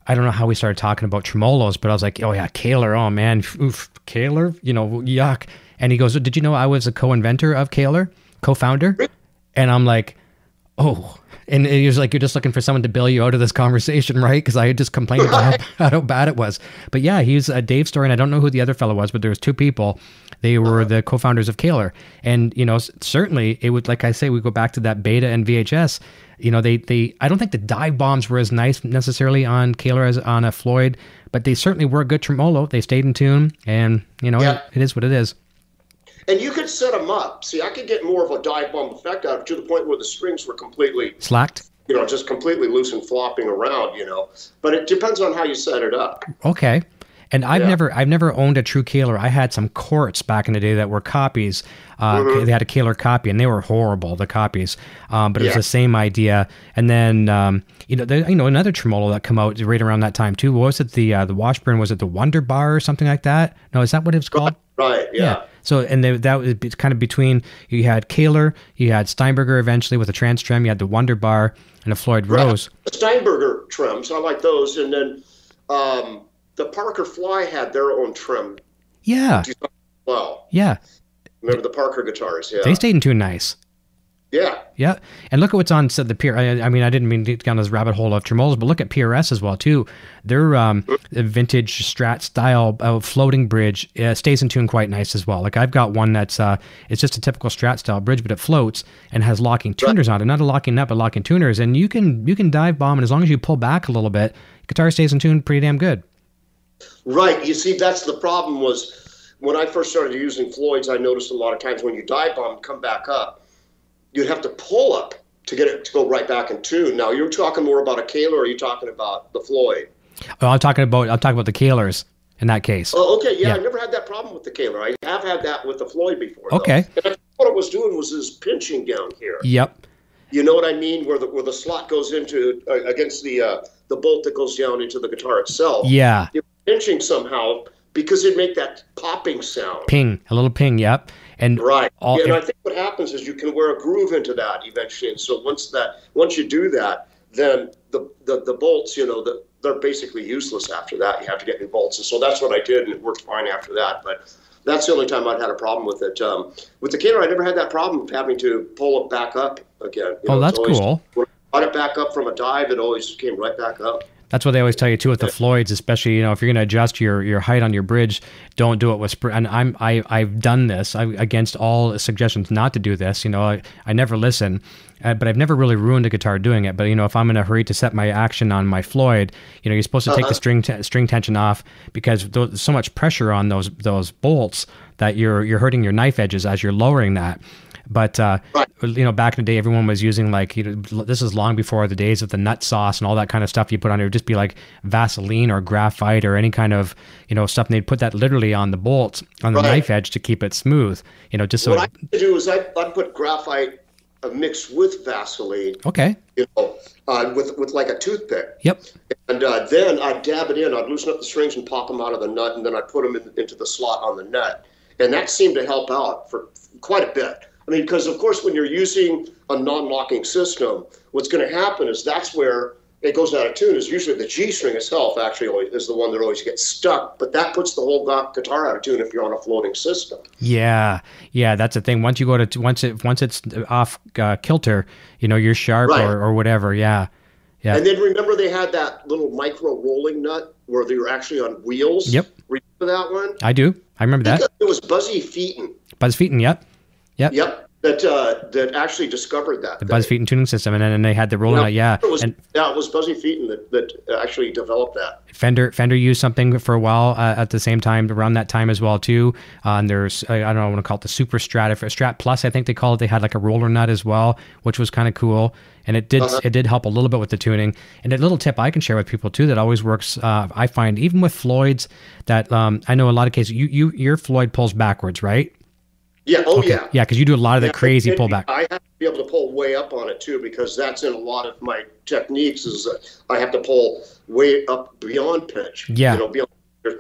I don't know how we started talking about tremolos, but I was like, oh yeah, Kahler, oh man, oof, Kahler, you know, yuck. And he goes, did you know I was a co-inventor of Kahler, co-founder? And I'm like, oh. And he was like, you're just looking for someone to bail you out of this conversation, right? Because I had just complained about how, how bad it was. But yeah, he's uh, a Dave Story, and I don't know who the other fellow was, but there was two people. They were the co-founders of Kahler, and you know, certainly it would, like I say, we go back to that beta and VHS. You know, they they I don't think the dive bombs were as nice necessarily on Kahler as on a Floyd, but they certainly were a good tremolo. They stayed in tune, and you know, Yeah. it, it is what it is. And you could set them up. See, I could get more of a dive bomb effect out of it to the point where the strings were completely, Slacked. you know, just completely loose and flopping around, you know. But it depends on how you set it up. Okay. And I've Yeah. never I've never owned a true Kahler. I had some Corts back in the day that were copies. Uh, Mm-hmm. They had a Kahler copy, and they were horrible. The copies, um, but it was the same idea. And then um, you know, there, you know, another tremolo that come out right around that time too. What was it the uh, the Washburn? Was it the Wonder Bar or something like that? No, is that what it was called? Right, yeah. So and they, that was kind of between you had Kahler, you had Steinberger eventually with a trans trem, you had the Wonder Bar and a Floyd Rose. The Steinberger trims, I like those. And then um, the Parker Fly had their own trim. Yeah, Well, yeah, remember the Parker guitars? Yeah. they stayed in tune nice. Yeah. Yeah, and look at what's on said the I mean, I didn't mean to get down this rabbit hole of tremolos, but look at PRS as well too. Their um, vintage Strat style uh, floating bridge uh, stays in tune quite nice as well. Like I've got one that's uh, it's just a typical Strat style bridge, but it floats and has locking tuners on it. Not a locking nut, but locking tuners, and you can you can dive bomb, and as long as you pull back a little bit, guitar stays in tune pretty damn good. Right. You see, that's the problem was when I first started using Floyd's, I noticed a lot of times when you dive bomb, come back up, you'd have to pull up to get it to go right back in tune. Now, you're talking more about a Kahler or are you talking about the Floyd? Oh, I'm talking about I'm talking about the Kahlers in that case. Oh, okay. Yeah, Yeah. I never had that problem with the Kahler. I have had that with the Floyd before. Okay. And I think what it was doing was this pinching down here. Yep. You know what I mean? Where the where the slot goes into uh, against the uh, the bolt that goes down into the guitar itself. Yeah. You're pinching somehow because it'd make that popping sound. Ping. A little ping. Yep. And Right. all- and I think what happens is you can wear a groove into that eventually. And so once that once you do that, then the the, the bolts, you know, the, they're basically useless after that. You have to get new bolts. And so that's what I did, and it worked fine after that. But that's the only time I'd had a problem with it. Um, with the Kahler, I never had that problem of having to pull it back up again. You Oh, know, it's that's always- cool. When I brought it back up from a dive, it always came right back up. That's what they always tell you too with the Floyds, especially you know if you're going to adjust your your height on your bridge, don't do it with. Sp- and I'm I I've done this I, against all suggestions not to do this. You know I I never listen, uh, but I've never really ruined a guitar doing it. But you know if I'm in a hurry to set my action on my Floyd, you know you're supposed to take the string t- string tension off because there's so much pressure on those those bolts that you're you're hurting your knife edges as you're lowering that. But uh, Right. you know, back in the day, everyone was using like you know, this is long before the days of the nut sauce and all that kind of stuff you put on it. It would just be like Vaseline or graphite or any kind of you know stuff. And they'd put that literally on the bolt on the Right. knife edge to keep it smooth. You know, just so. What I it- to do is I, I put graphite uh, mixed with Vaseline, okay. you know, uh, with with like a toothpick, Yep. and uh, then I'd dab it in. I'd loosen up the strings and pop them out of the nut, and then I'd put them in, into the slot on the nut, and that seemed to help out for quite a bit. I mean, because of course, when you're using a non-locking system, what's going to happen is that's where it goes out of tune. Is usually the G string itself actually always, is the one that always gets stuck, but that puts the whole guitar out of tune if you're on a floating system. Yeah, yeah, that's the thing. Once you go to once it once it's off uh, kilter, you know, you're sharp Right. or, or whatever. Yeah, yeah. And then remember they had that little micro rolling nut where they were actually on wheels. Yep. Remember that one? I do. I remember I that. It was Buzzy Feiten. Buzz Feiten. Yep. Yep. Yep. That uh, that actually discovered that. The Buzz Feiten tuning system, and then and they had the rolling out. Yeah, It was, and yeah, it was Buzzy Feiten that, that actually developed that. Fender Fender used something for a while uh, at the same time around that time as well too. Uh, and there's I don't know I want to call it the Super Strat or Strat Plus I think they call it. They had like a roller nut as well, which was kind of cool. And it did it did help a little bit with the tuning. And a little tip I can share with people too that always works. Uh, I find even with Floyd's that um, I know a lot of cases you you your Floyd pulls backwards, right? Yeah. Oh Okay. yeah. Yeah, because you do a lot of the Yeah, crazy pullback. I have to be able to pull way up on it too because that's in a lot of my techniques. Is that I have to pull way up beyond pitch. Yeah. You know, beyond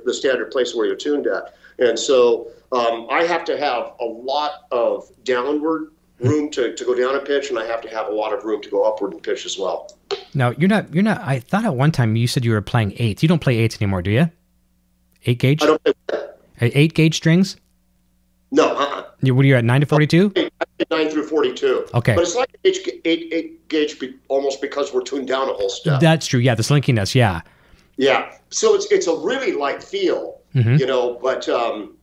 the standard place where you're tuned at, and so um, I have to have a lot of downward room to, to go down a pitch, and I have to have a lot of room to go upward in pitch as well. Now you're not you're not. I thought at one time you said you were playing eights. You don't play eights anymore, do you? Eight gauge, I don't. Uh, eight gauge strings. No. Uh-uh. You- What are you at? Nine to forty-two. Nine through forty-two. Okay. But it's like eight, eight, eight gauge be, almost because we're tuned down a whole step. That's true. Yeah, the slinkiness. Yeah. Yeah. So it's it's a really light feel, Mhm. you know, but um,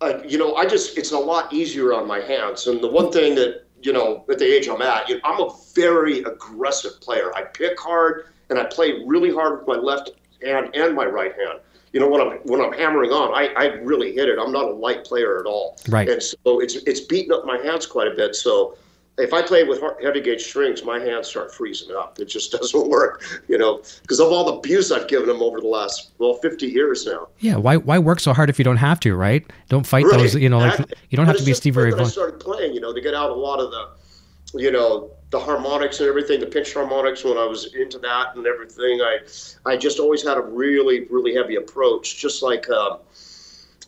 uh, you know, I just it's a lot easier on my hands. And the one thing that you know, at the age I'm at, you know, I'm a very aggressive player. I pick hard and I play really hard with my left hand and my right hand. You know, when I'm when I'm hammering on, I, I really hit it. I'm not a light player at all. Right. And so it's it's beating up my hands quite a bit. So if I play with heavy gauge strings, my hands start freezing up. It just doesn't work, you know, because of all the abuse I've given them over the last well 50 years now. Yeah. Why why work so hard if you don't have to? Right. Don't fight Right, those. You know, like exactly. you don't have to be Steve Ray I started playing, you know, to get out a lot of the, you know, the harmonics and everything, the pinch harmonics. When I was into that and everything, I, I just always had a really, really heavy approach, just like, um,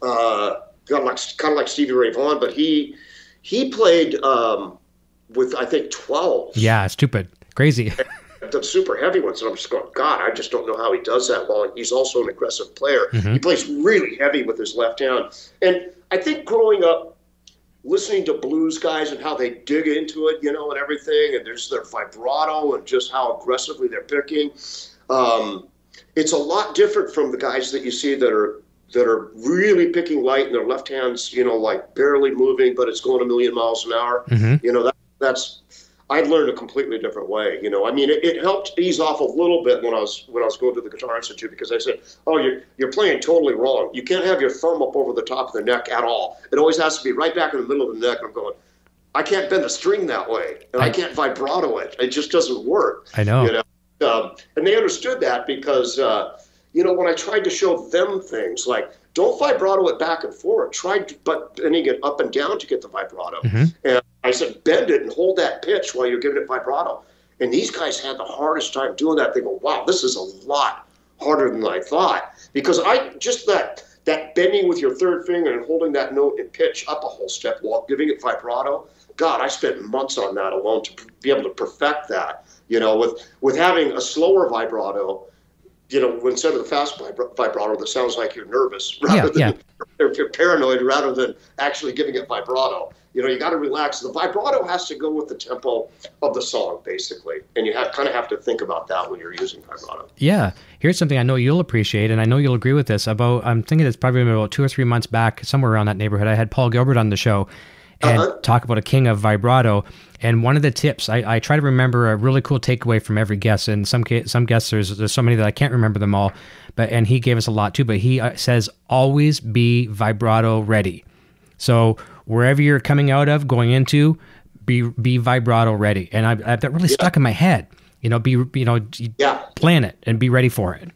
uh, kind of like kind of like Stevie Ray Vaughan, but he, he played um, with I think 12. Yeah. Stupid. Crazy. the super heavy ones, and I'm just going, God, I just don't know how he does that well. And he's also an aggressive player. Mm-hmm. He plays really heavy with his left hand. And I think growing up, listening to blues guys and how they dig into it, you know, and everything, and there's their vibrato and just how aggressively they're picking. Um, it's a lot different from the guys that you see that are that are really picking light and their left hands, you know, like barely moving, but it's going a million miles an hour. Mhm. You know, that that's I learned a completely different way. You know, I mean, it, it helped ease off a little bit when I was when I was going to the Guitar Institute because I said, "Oh, you're you're playing totally wrong. You can't have your thumb up over the top of the neck at all. It always has to be right back in the middle of the neck." I'm going, I can't bend the string that way, and I, I- can't vibrato it. It just doesn't work. I know. You know, um, and they understood that because uh, you know when I tried to show them things like don't vibrato it back and forth, try but bending it up and down to get the vibrato. Mhm. And I said bend it and hold that pitch while you're giving it vibrato. And these guys had the hardest time doing that. They go, wow, this is a lot harder than I thought because I just that that bending with your third finger and holding that note and pitch up a whole step while giving it vibrato. God, I spent months on that alone to be able to perfect that. You know, with with having a slower vibrato, you know, instead of the fast vibrato that sounds like you're nervous rather yeah, than yeah. you're paranoid rather than actually giving it vibrato. You know, you got to relax. The vibrato has to go with the tempo of the song, basically, and you have kind of have to think about that when you're using vibrato. Yeah, here's something I know you'll appreciate, and I know you'll agree with this. About I'm thinking it's probably about two or three months back, somewhere around that neighborhood. I had Paul Gilbert on the show, and uh-huh. talk about a king of vibrato. And one of the tips, I, I, try to remember a really cool takeaway from every guest. And some some guests, there's, there's so many that I can't remember them all. But and he gave us a lot too. But he uh, says always be vibrato ready. So wherever you're coming out of, going into, be be vibrato ready. And I, I that really yeah. stuck in my head. You know, be you know, yeah. plan it and be ready for it.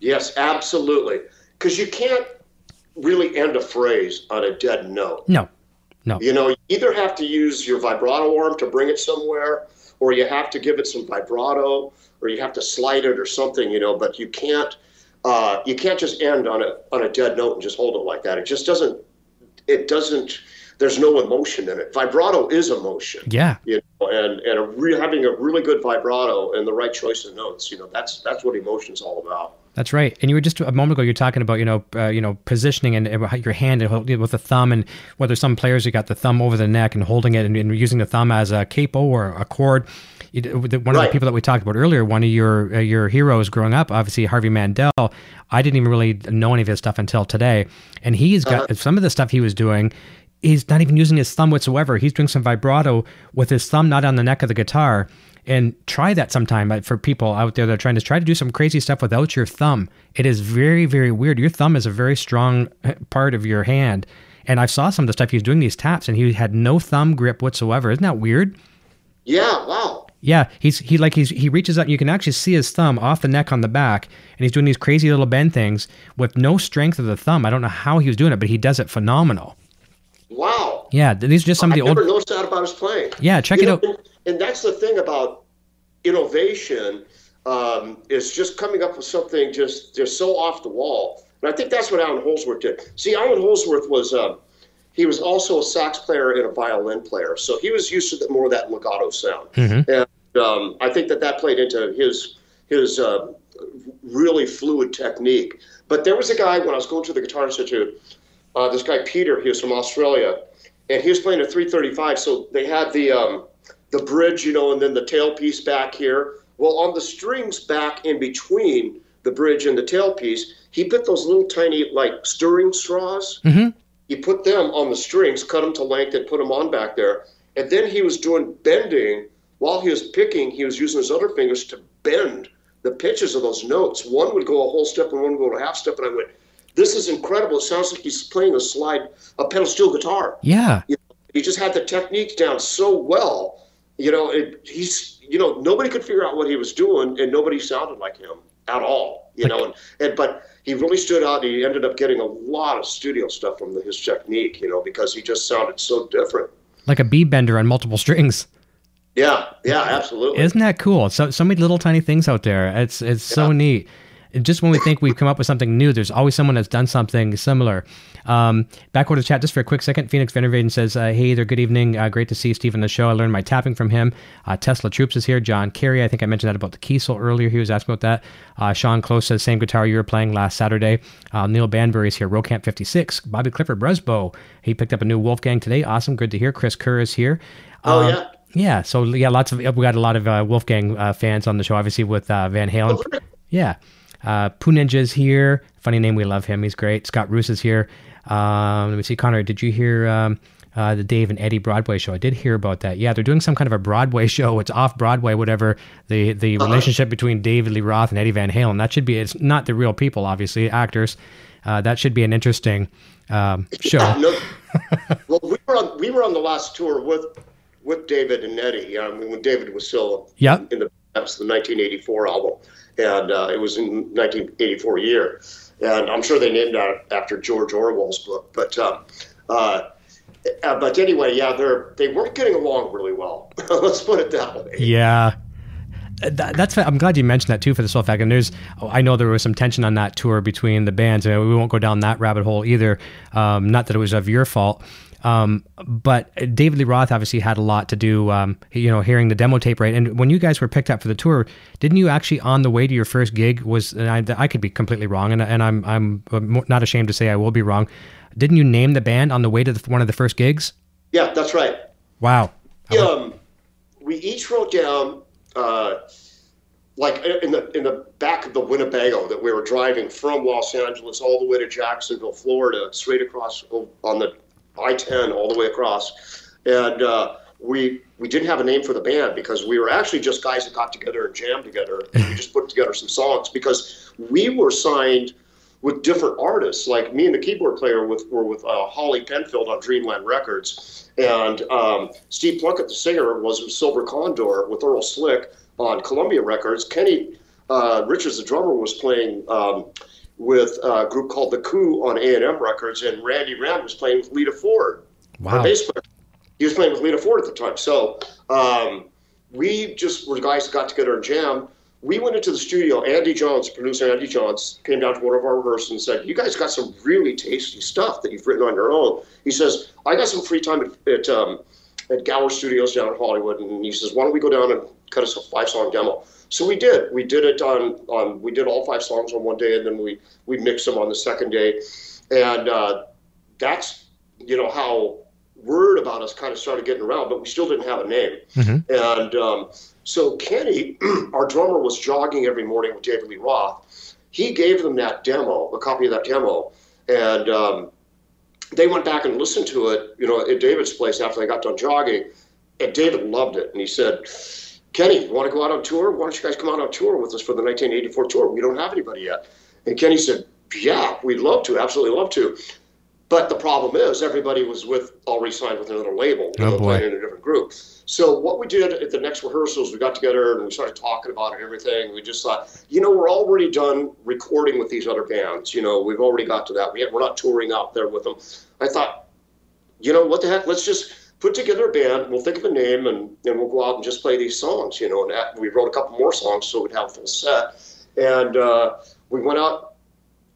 Yes, absolutely. Because you can't really end a phrase on a dead note. No. No. You know, you either have to use your vibrato arm to bring it somewhere, or you have to give it some vibrato, or you have to slide it or something. You know, but you can't. Uh, you can't just end on a on a dead note and just hold it like that. It just doesn't. It doesn't. There's no emotion in it. Vibrato is emotion. Yeah. You know, and and a re- having a really good vibrato and the right choice of notes. You know, that's that's what emotion's all about. That's right. And you were just a moment ago. You're talking about you know uh, you know positioning and uh, your hand with the thumb and whether some players you got the thumb over the neck and holding it and, and using the thumb as a capo or a cord. One right. of the people that we talked about earlier, one of your uh, your heroes growing up, obviously Harvey Mandel. I didn't even really know any of his stuff until today, and he's got uh-huh. some of the stuff he was doing. He's not even using his thumb whatsoever. He's doing some vibrato with his thumb not on the neck of the guitar and try that sometime for people out there that are trying to try to do some crazy stuff without your thumb. It is very, very weird. Your thumb is a very strong uh, part of your hand. And I saw some of the stuff he was doing these taps and he had no thumb grip whatsoever. Isn't that weird? Yeah, wow. Yeah, he's he like he's he reaches out and you can actually see his thumb off the neck on the back and he's doing these crazy little bend things with no strength of the thumb. I don't know how he was doing it, but he does it phenomenal. Wow. Yeah, these are just some of the I old. never noticed that about his playing. Yeah, check you it know, out and that's the thing about innovation um, is just coming up with something just just so off the wall. And I think that's what Allan Holdsworth did. See, Allan Holdsworth was uh, he was also a sax player and a violin player, so he was used to the, more of that legato sound. Mm-hmm. And um, I think that that played into his his uh, really fluid technique. But there was a guy when I was going to the Guitar Institute. Uh, this guy Peter, he was from Australia, and he was playing a 335. So they had the um, the bridge, you know, and then the tailpiece back here. Well, on the strings back in between the bridge and the tailpiece, he put those little tiny like stirring straws. Mm-hmm. He put them on the strings, cut them to length, and put them on back there. And then he was doing bending while he was picking. He was using his other fingers to bend the pitches of those notes. One would go a whole step, and one would go a half step. And I went, "This is incredible! It sounds like he's playing a slide, a pedal steel guitar." Yeah. You know, he just had the technique down so well you know, it, he's, you know, nobody could figure out what he was doing, and nobody sounded like him at all. You know, and, and but he really stood out. He ended up getting a lot of studio stuff from the, his technique, you know, because he just sounded so different. Like a B bender on multiple strings. Yeah, yeah, absolutely. Isn't that cool? So so many little tiny things out there. It's it's yeah. so neat just when we think we've come up with something new, there's always someone that's done something similar. Um, backward to chat just for a quick second. Phoenix Venervaden says, uh, Hey there, good evening. Uh, great to see Steve on the show. I learned my tapping from him. Uh, Tesla Troops is here. John Kerry, I think I mentioned that about the Kiesel earlier. He was asking about that. Uh, Sean Close says, Same guitar you were playing last Saturday. Uh, Neil Banbury is here. Rocamp 56. Bobby Clifford Brusbo. He picked up a new Wolfgang today. Awesome. Good to hear. Chris Kerr is here. Oh, um, yeah. Yeah, so yeah, lots of we got a lot of uh, Wolfgang uh, fans on the show, obviously with uh, Van Halen. Oh, yeah, uh, Poo Ninja's here. Funny name. We love him. He's great. Scott Roos is here. Um, let me see. Connor, did you hear um, uh, the Dave and Eddie Broadway show? I did hear about that. Yeah, they're doing some kind of a Broadway show. It's off Broadway, whatever. The the uh-huh. relationship between David Lee Roth and Eddie Van Halen. That should be. It's not the real people, obviously, actors. Uh, that should be an interesting um, show. Yeah, no, well, we were on we were on the last tour with with David and Eddie. I mean, when David was still yep. in the that's the 1984 album and uh, it was in 1984 year, and I'm sure they named that after George Orwell's book. But uh, uh, uh, but anyway, yeah, they're they weren't getting along really well. Let's put it that way. Yeah. that, that's I'm glad you mentioned that too for the fact. And there's I know there was some tension on that tour between the bands, and we won't go down that rabbit hole either. Um, not that it was of your fault. Um, but David Lee Roth obviously had a lot to do, um, you know, hearing the demo tape, right? And when you guys were picked up for the tour, didn't you actually on the way to your first gig was, and I, I could be completely wrong, and, and I'm, I'm not ashamed to say I will be wrong. Didn't you name the band on the way to the, one of the first gigs? Yeah, that's right. Wow. We, um, we each wrote down, uh, like in the in the back of the Winnebago that we were driving from Los Angeles all the way to Jacksonville, Florida, straight across on the I-10 all the way across, and uh, we we didn't have a name for the band because we were actually just guys that got together and jammed together. And we just put together some songs because we were signed with different artists. Like me and the keyboard player with were with uh, Holly Penfield on Dreamland Records, and um, Steve Plunkett, the singer, was with Silver Condor with Earl Slick on Columbia Records. Kenny uh, Richards, the drummer, was playing. Um, with a group called The Coup on A&M Records, and Randy Rand was playing with Lita Ford, wow. bass player. He was playing with Lita Ford at the time. So um, we just were guys that got together and jammed. We went into the studio. Andy Johns, producer Andy Johns, came down to one of our rehearsals and said, "You guys got some really tasty stuff that you've written on your own." He says, "I got some free time at at, um, at Gower Studios down in Hollywood," and he says, "Why don't we go down and cut us a five song demo?" So we did. We did it on on we did all five songs on one day, and then we we mixed them on the second day, and uh, that's you know how word about us kind of started getting around, but we still didn't have a name. Mm-hmm. And um, so Kenny, our drummer, was jogging every morning with David Lee Roth. He gave them that demo, a copy of that demo, and um, they went back and listened to it, you know, at David's place after they got done jogging. And David loved it, and he said Kenny, you want to go out on tour? Why don't you guys come out on tour with us for the 1984 tour? We don't have anybody yet. And Kenny said, Yeah, we'd love to, absolutely love to. But the problem is, everybody was with already signed with another label, oh, playing in a different group. So what we did at the next rehearsals, we got together and we started talking about it and everything. We just thought, you know, we're already done recording with these other bands. You know, we've already got to that. We, we're not touring out there with them. I thought, you know, what the heck? Let's just put together a band. We'll think of a name, and, and we'll go out and just play these songs. You know, and that, we wrote a couple more songs so we'd have a full set. And uh, we went out.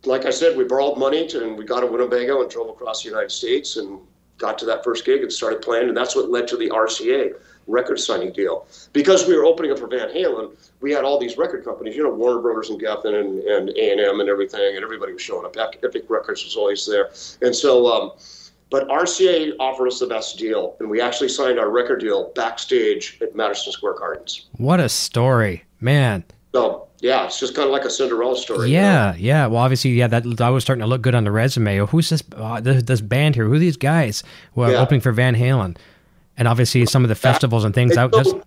Like I said, we borrowed money to, and we got a Winnebago and drove across the United States and got to that first gig and started playing. And that's what led to the RCA record signing deal. Because we were opening up for Van Halen, we had all these record companies, you know, Warner Brothers and Geffen and, and A&M and everything, and everybody was showing up. Epic Records was always there. And so, um, but RCA offered us the best deal, and we actually signed our record deal backstage at Madison Square Gardens. What a story, man! So yeah, it's just kind of like a Cinderella story. Yeah, you know? yeah. Well, obviously, yeah, that that was starting to look good on the resume. Who's this uh, this, this, band here? Who are these guys? Well, yeah. opening for Van Halen, and obviously some of the festivals and things. And so,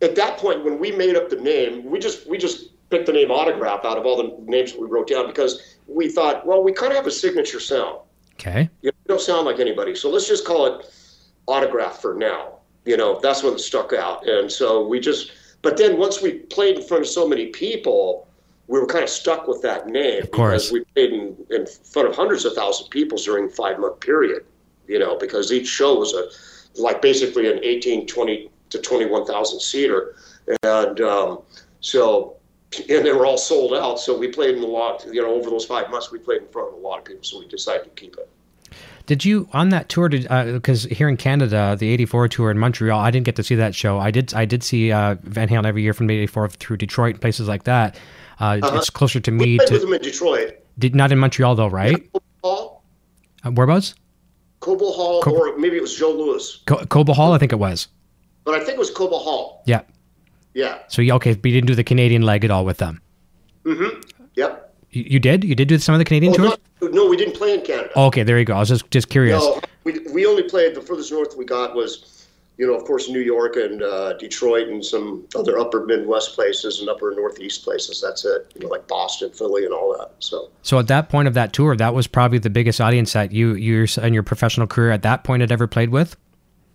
at that point, when we made up the name, we just we just picked the name Autograph out of all the names that we wrote down because we thought, well, we kind of have a signature sound. Okay. You don't sound like anybody, so let's just call it Autograph for now. You know, that's what stuck out, and so we just. But then once we played in front of so many people, we were kind of stuck with that name of course. because we played in, in front of hundreds of thousands of people during a five month period. You know, because each show was a like basically an 18, 20 to 21,000 seater, and um, so and they were all sold out. So we played in a lot. You know, over those five months, we played in front of a lot of people. So we decided to keep it. Did you on that tour? Did because uh, here in Canada, the '84 tour in Montreal, I didn't get to see that show. I did. I did see uh, Van Halen every year from '84 through Detroit and places like that. Uh, uh-huh. It's closer to me. We played to, with them in Detroit. Did not in Montreal though, right? Yeah, Hall. Uh, whereabouts? Cobo Hall, Co- or maybe it was Joe Louis. Co- Hall, I think it was. But I think it was Cobo Hall. Yeah. Yeah. So okay, but you didn't do the Canadian leg at all with them. Mm-hmm. Yep. You, you did? You did do some of the Canadian oh, tours? Not, no, we didn't play in Canada. Oh, okay, there you go. I was just just curious. No, we, we only played the furthest north we got was, you know, of course, New York and uh, Detroit and some other upper Midwest places and upper Northeast places. That's it. You know, like Boston, Philly, and all that. So. So at that point of that tour, that was probably the biggest audience that you you and your professional career at that point had ever played with.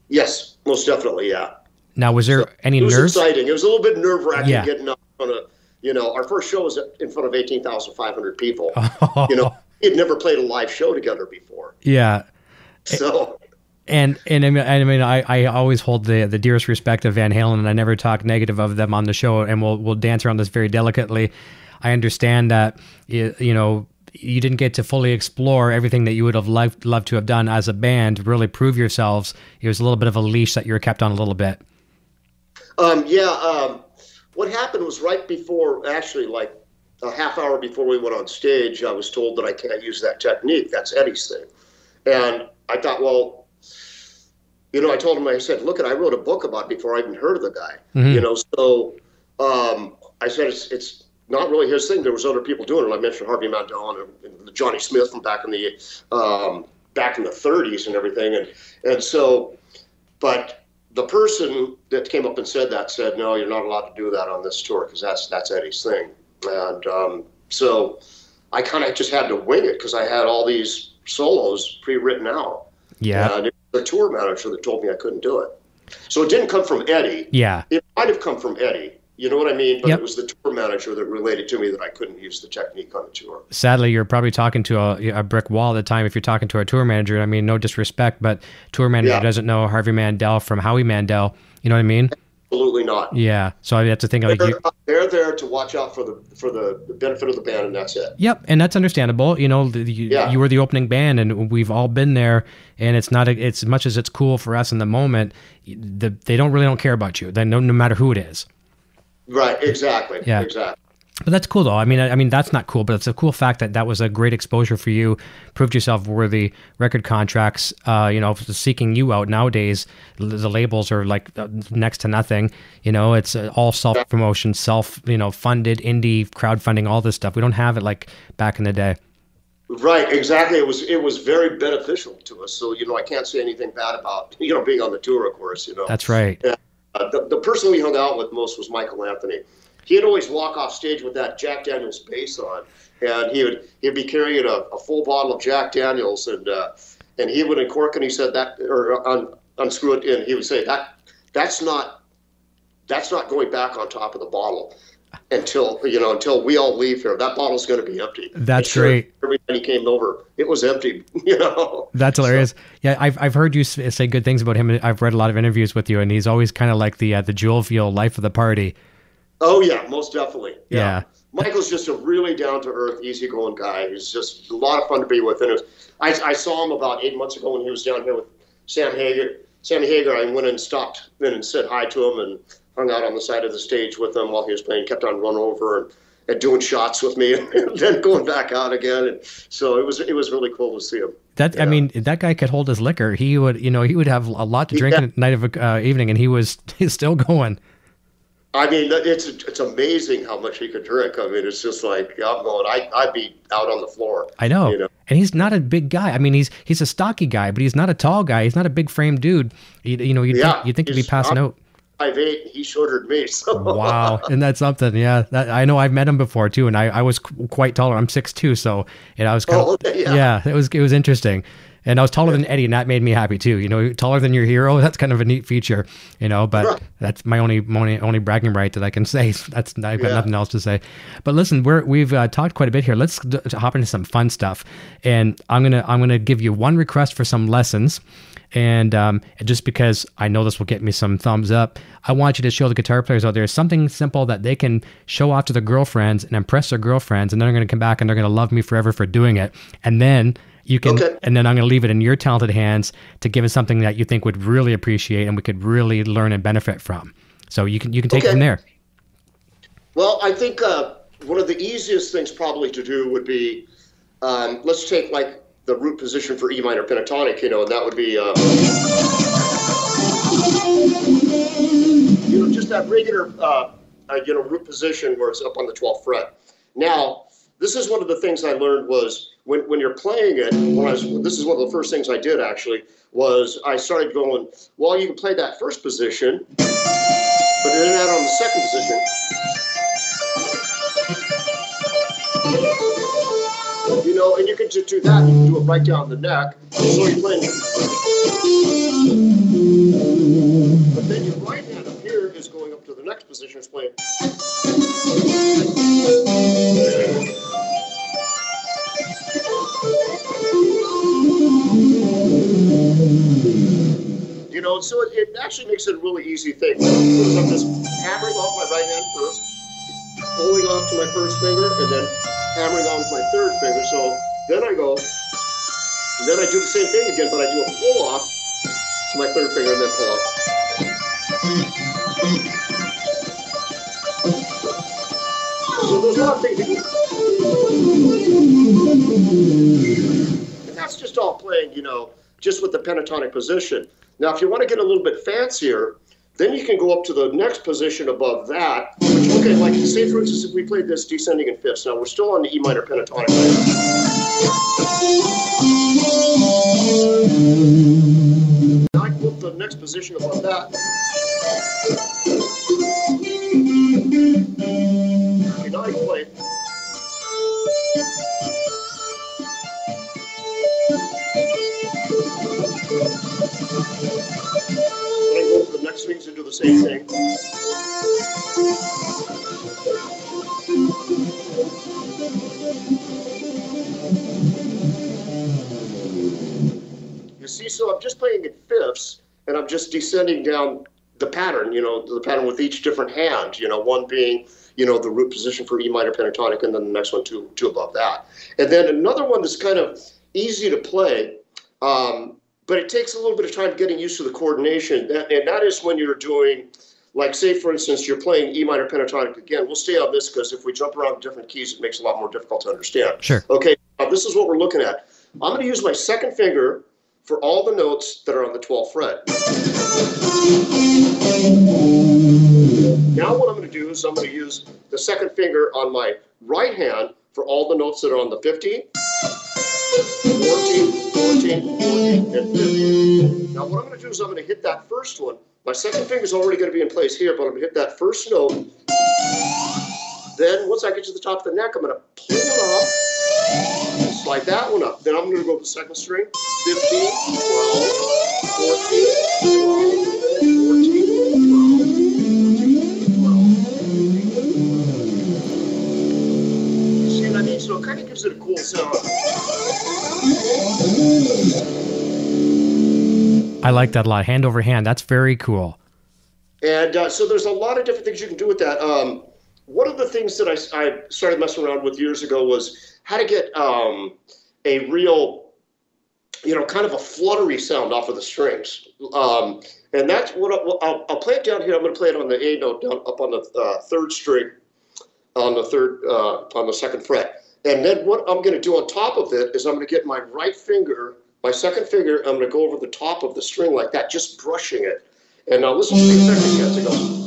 Yes, most definitely. Yeah. Now, was there so any it was nerves? exciting. It was a little bit nerve wracking Yeah. getting up on a, you know, our first show was in front of 18,500 people. Oh. You know, we had never played a live show together before. Yeah. So, and and I mean, I, mean I, I always hold the the dearest respect of Van Halen, and I never talk negative of them on the show, and we'll we'll dance around this very delicately. I understand that you, you know you didn't get to fully explore everything that you would have loved loved to have done as a band, really prove yourselves. It was a little bit of a leash that you were kept on a little bit. Um, yeah. Um, what happened was right before, actually, like a half hour before we went on stage, I was told that I can't use that technique. That's Eddie's thing. And I thought, well, you know, I told him, I said, look, I wrote a book about it before I even heard of the guy. Mm-hmm. You know, so um, I said, it's, it's not really his thing. There was other people doing it. I mentioned Harvey Mandel and, and Johnny Smith from back in the um, back in the 30s and everything. And and so, but the person that came up and said that said, no, you're not allowed to do that on this tour because that's that's Eddie's thing. And um, so I kind of just had to wing it because I had all these solos pre-written out. Yeah. And it was the tour manager that told me I couldn't do it. So it didn't come from Eddie. Yeah. It might have come from Eddie. You know what I mean? But yep. it was the tour manager that related to me that I couldn't use the technique on the tour. Sadly, you're probably talking to a, a brick wall at the time if you're talking to a tour manager. I mean, no disrespect, but tour manager yeah. doesn't know Harvey Mandel from Howie Mandel. You know what I mean? Absolutely not. Yeah. So I have to think they're, like you, they're there to watch out for the for the benefit of the band, and that's it. Yep, and that's understandable. You know, the, you, yeah. you were the opening band, and we've all been there. And it's not a, it's as much as it's cool for us in the moment. The, they don't really don't care about you. They know no matter who it is. Right. Exactly. Yeah. Exactly. But that's cool, though. I mean, I, I, mean, that's not cool, but it's a cool fact that that was a great exposure for you. Proved yourself worthy. Record contracts, uh, you know, seeking you out nowadays. The labels are like uh, next to nothing. You know, it's uh, all self promotion, self, you know, funded indie crowdfunding, all this stuff. We don't have it like back in the day. Right, exactly. It was it was very beneficial to us. So you know, I can't say anything bad about you know being on the tour, of course. You know, that's right. Yeah. Uh, the, the person we hung out with most was Michael Anthony. He'd always walk off stage with that Jack Daniels bass on, and he would he'd be carrying a, a full bottle of Jack Daniels, and uh, and he would uncork and he said that or un, unscrew it, and he would say that that's not that's not going back on top of the bottle until you know until we all leave here. That bottle's going to be empty. That's sure great. Everybody came over, it was empty. You know. That's hilarious. So, yeah, I've I've heard you say good things about him. I've read a lot of interviews with you, and he's always kind of like the uh, the jewel feel life of the party. Oh yeah, most definitely. Yeah. yeah. Michael's just a really down to earth, easygoing guy. He's just a lot of fun to be with. And was, I, I saw him about eight months ago when he was down here with Sam Hagar Sammy Hagar, I went and stopped in and said hi to him and hung out on the side of the stage with him while he was playing. Kept on running over and, and doing shots with me, and then going back out again. And so it was it was really cool to see him. That I mean, that guy could hold his liquor. He would, you know, he would have a lot to drink yeah. at night of a uh, evening, and he was he's still going. I mean, it's it's amazing how much he could drink. I mean, it's just like I'm going. I I'd be out on the floor. I know. You know? And he's not a big guy. I mean, he's he's a stocky guy, but he's not a tall guy. He's not a big frame dude. You, you know, you yeah, think, you think he'd be passing I'm, out five eight. He shorter than me. So. Wow, and that's something. Yeah, that, I know. I've met him before too, and I, I was quite taller. I'm six two, so and I was kind oh, of yeah. yeah. It was it was interesting. And I was taller than Eddie, and that made me happy too. You know, taller than your hero. That's kind of a neat feature, you know. But right. that's my only, only only bragging right that I can say. That's I've got yeah. nothing else to say. But listen, we're we've uh, talked quite a bit here. Let's d- hop into some fun stuff. And I'm gonna I'm gonna give you one request for some lessons. And um, just because I know this will get me some thumbs up, I want you to show the guitar players out there something simple that they can show off to their girlfriends and impress their girlfriends, and then they're going to come back and they're going to love me forever for doing it. And then you can, okay. and then I'm going to leave it in your talented hands to give us something that you think would really appreciate and we could really learn and benefit from. So you can you can take okay. it from there. Well, I think uh, one of the easiest things probably to do would be um, let's take like the root position for E minor pentatonic, you know, and that would be, uh, you know, just that regular, uh, uh, you know, root position where it's up on the 12th fret. Now, this is one of the things I learned was when, when you're playing it, when I was, this is one of the first things I did actually, was I started going, well, you can play that first position, but then that on the second position know, and you can just do that. You can do it right down the neck. So you're playing. But then your right hand up here is going up to the next position. It's playing. You know, so it, it actually makes it a really easy thing. I'm just hammering off my right hand first, pulling off to my first finger, and then hammering on with my third finger. So then I go, and then I do the same thing again, but I do a pull off to my third finger and then pull off. So there's a lot of things and that's just all playing, you know, just with the pentatonic position. Now, if you want to get a little bit fancier, then you can go up to the next position above that. Which, okay, like say for instance, if we played this descending in fifths. Now we're still on the E minor pentatonic. Now I go up to the next position above that. Okay, now I play. I go to the next strings and do the same thing. You see, so I'm just playing in fifths, and I'm just descending down the pattern, you know, the pattern with each different hand, you know, one being, you know, the root position for E minor pentatonic, and then the next one two, two above that. And then another one that's kind of easy to play, um, but it takes a little bit of time getting used to the coordination, that, and that is when you're doing, like, say, for instance, you're playing E minor pentatonic again. We'll stay on this because if we jump around different keys, it makes it a lot more difficult to understand. Sure. Okay, now this is what we're looking at. I'm going to use my second finger for all the notes that are on the 12th fret. Now what I'm going to do is I'm going to use the second finger on my right hand for all the notes that are on the 15, 14, 14, 14, and 15. Now what I'm going to do is I'm going to hit that first one. My second finger is already going to be in place here, but I'm going to hit that first note. Then once I get to the top of the neck, I'm going to pull it off slide that one up. Then I'm going to go to the second string 15, 12, 14, 12, 14, 12, 14, 12. You see what I mean? So it kind of gives it a cool sound. I like that a lot. Hand over hand. That's very cool. And uh, so there's a lot of different things you can do with that. Um, one of the things that I, I started messing around with years ago was how to get um, a real, you know, kind of a fluttery sound off of the strings. Um, and that's what I'll, I'll, I'll, play it down here. I'm going to play it on the A note down up on the uh, third string, on the third, uh, on the second fret. And then what I'm going to do on top of it is I'm going to get my right finger, my second finger, I'm going to go over the top of the string like that, just brushing it. And now listen to the it gets. It goes.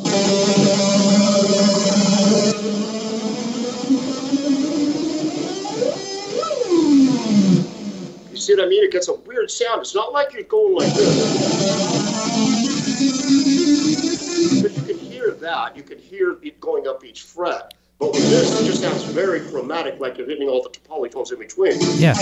You see what I mean? It gets a weird sound. It's not like you're going like this. Because you can hear that. You can hear it going up each fret. But with this, it just sounds very chromatic, like you're hitting all the polytones in between. Yeah.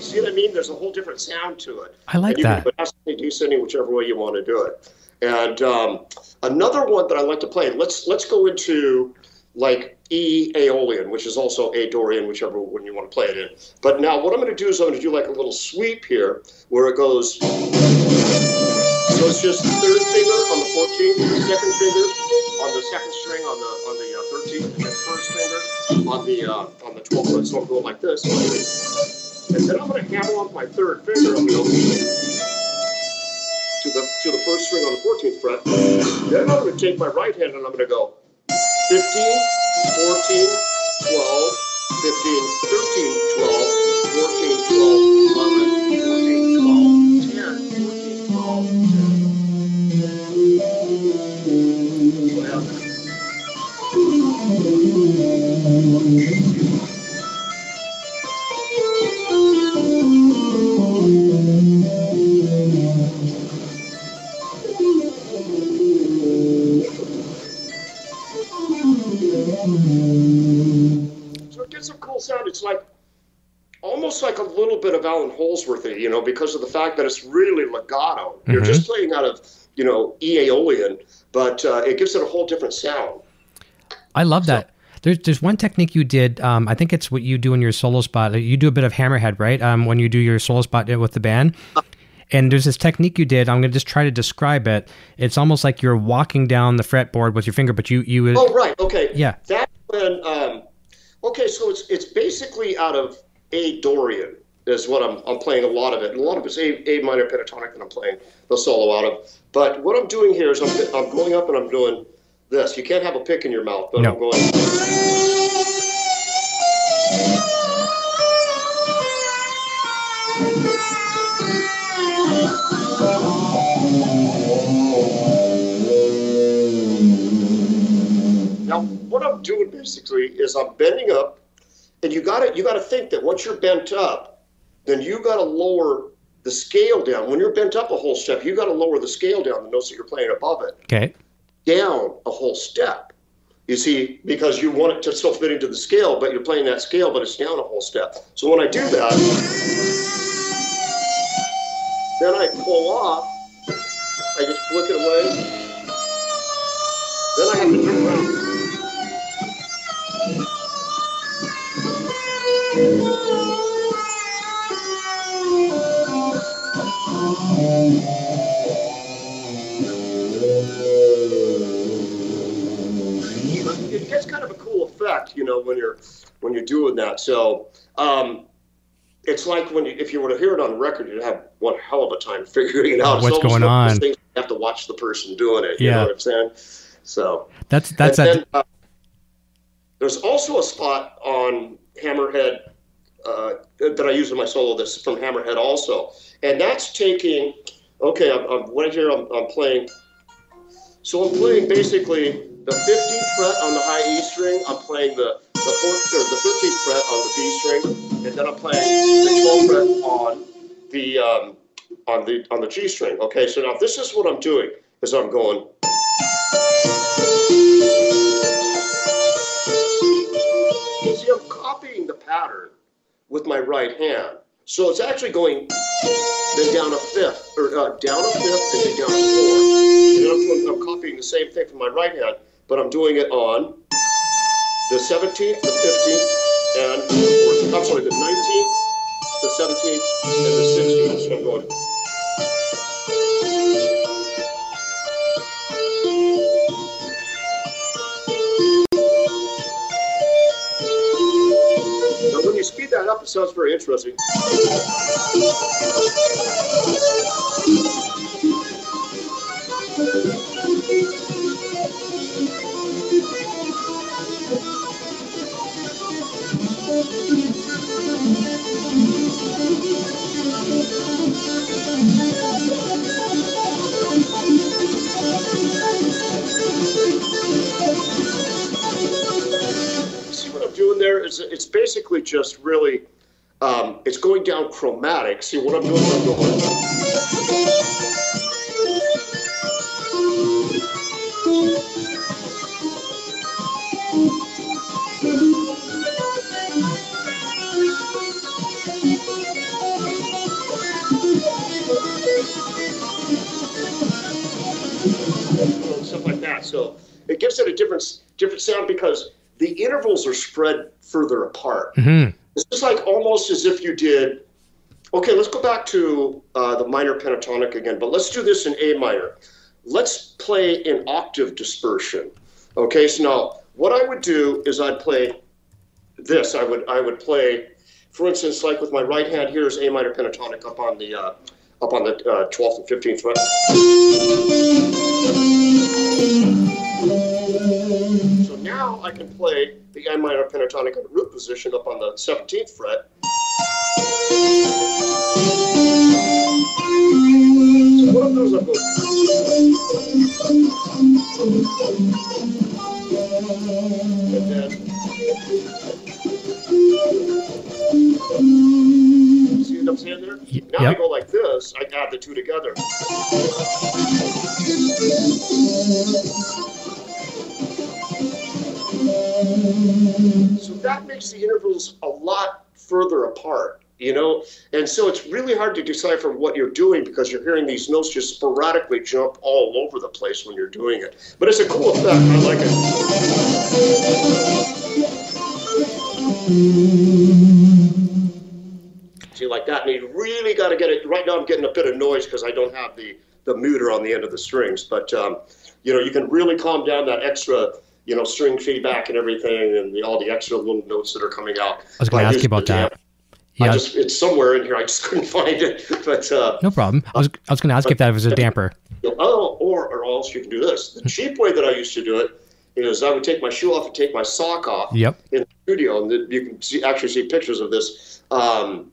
See what I mean? There's a whole different sound to it. I like and you that. Can ascending, descending, whichever way you want to do it. And um, another one that I like to play. Let's let's go into like E Aeolian, which is also A Dorian, whichever one you want to play it in. But now what I'm going to do is I'm going to do like a little sweep here, where it goes. So it's just the third finger on the 14th, second finger on the second string on the on the 13th, and first finger on the uh, on the 12th. So I'm going like this. And then I'm going to hammer off my third finger. Going to to the to the first string on the 14th fret. Then I'm going to take my right hand and I'm going to go 15, 14, 12, 15, 13, 12, 14, 12, It's like almost like a little bit of Allan Holdsworthy, you know, because of the fact that it's really legato. You're Mhm. just playing out of, you know, E Aeolian, but uh, it gives it a whole different sound. I love that. There's there's one technique you did. Um, I think it's what you do in your solo spot. You do a bit of hammerhead, right? Um, when you do your solo spot with the band. And there's this technique you did. I'm going to just try to describe it. It's almost like you're walking down the fretboard with your finger, but you you. Oh right, okay. Yeah. That when um, okay, so it's it's basically out of A Dorian is what I'm I'm playing a lot of it. And a lot of it's A, A minor pentatonic that I'm playing the solo out of. But what I'm doing here is I'm I'm going up and I'm doing this. You can't have a pick in your mouth, but No. I'm going. Doing basically is I'm bending up, and you got to you got to think that once you're bent up, then you got to lower the scale down. When you're bent up a whole step, you got to lower the scale down the notes that you're playing above it Okay. down a whole step. You see, because you want it to still fit into the scale, but you're playing that scale, but it's down a whole step. So when I do that, then I pull off, I just flick it away. Then I have to turn around. It gets kind of a cool effect, you know, when you're when you're doing that. So um, it's like when you, if you were to hear it on record, you'd have one hell of a time figuring it out. What's going one of those on. Things you have to watch the person doing it. You Yeah. know what I'm saying? So That's that's and a, then, uh, there's also a spot on Hammerhead uh, that I use in my solo. That's from Hammerhead also, and that's taking. Okay, I'm, I'm right here. I'm, I'm playing. So I'm playing basically the 15th fret on the high E string. I'm playing the the fourth or the 13th fret on the B string, and then I'm playing the 12th fret on the um, on the on the G string. Okay, so now this is what I'm doing. Is I'm going. Pattern with my right hand. So it's actually going then down a fifth, or uh, down a fifth, and then down a fourth. And I'm, I'm copying the same thing from my right hand, but I'm doing it on the 17th, the 15th, and the 14th. I'm sorry, the 19th, the 17th, and the 16th. So I'm going. It sounds very interesting. Doing there is it's basically just really um, it's going down chromatic. See what I'm doing? I'm going. Stuff like that. So it gives it a different different sound because the intervals are spread further apart. Mhm. It's just like almost as if you did. Okay, let's go back to uh, the minor pentatonic again, but let's do this in A minor. Let's play in octave dispersion. Okay, so now what I would do is I'd play this. I would I would play, for instance, like with my right hand here is A minor pentatonic up on the uh, up on the uh, 12th and 15th fret. I can play the A minor pentatonic in the root position up on the 17th fret. So what I'm doing is I'm going. And then. See what I'm saying there? Now I go like this, I add the two together. So that makes the intervals a lot further apart, you know? And so it's really hard to decipher what you're doing because you're hearing these notes just sporadically jump all over the place when you're doing it. But it's a cool effect. I like it. See, like that, and you really got to get it. Right now, I'm getting a bit of noise because I don't have the the muter on the end of the strings. But um, you know, you can really calm down that extra, you know, string feedback and everything, and the, all the extra little notes that are coming out. I was going to ask you about that. Yeah, I just it's somewhere in here. I just couldn't find it. But uh, no problem. I was I was going to ask but, if that was a damper. Oh, or or else you can do this. The cheap way that I used to do it is I would take my shoe off and take my sock off. Yep. In the studio, and you can see actually see pictures of this. Um,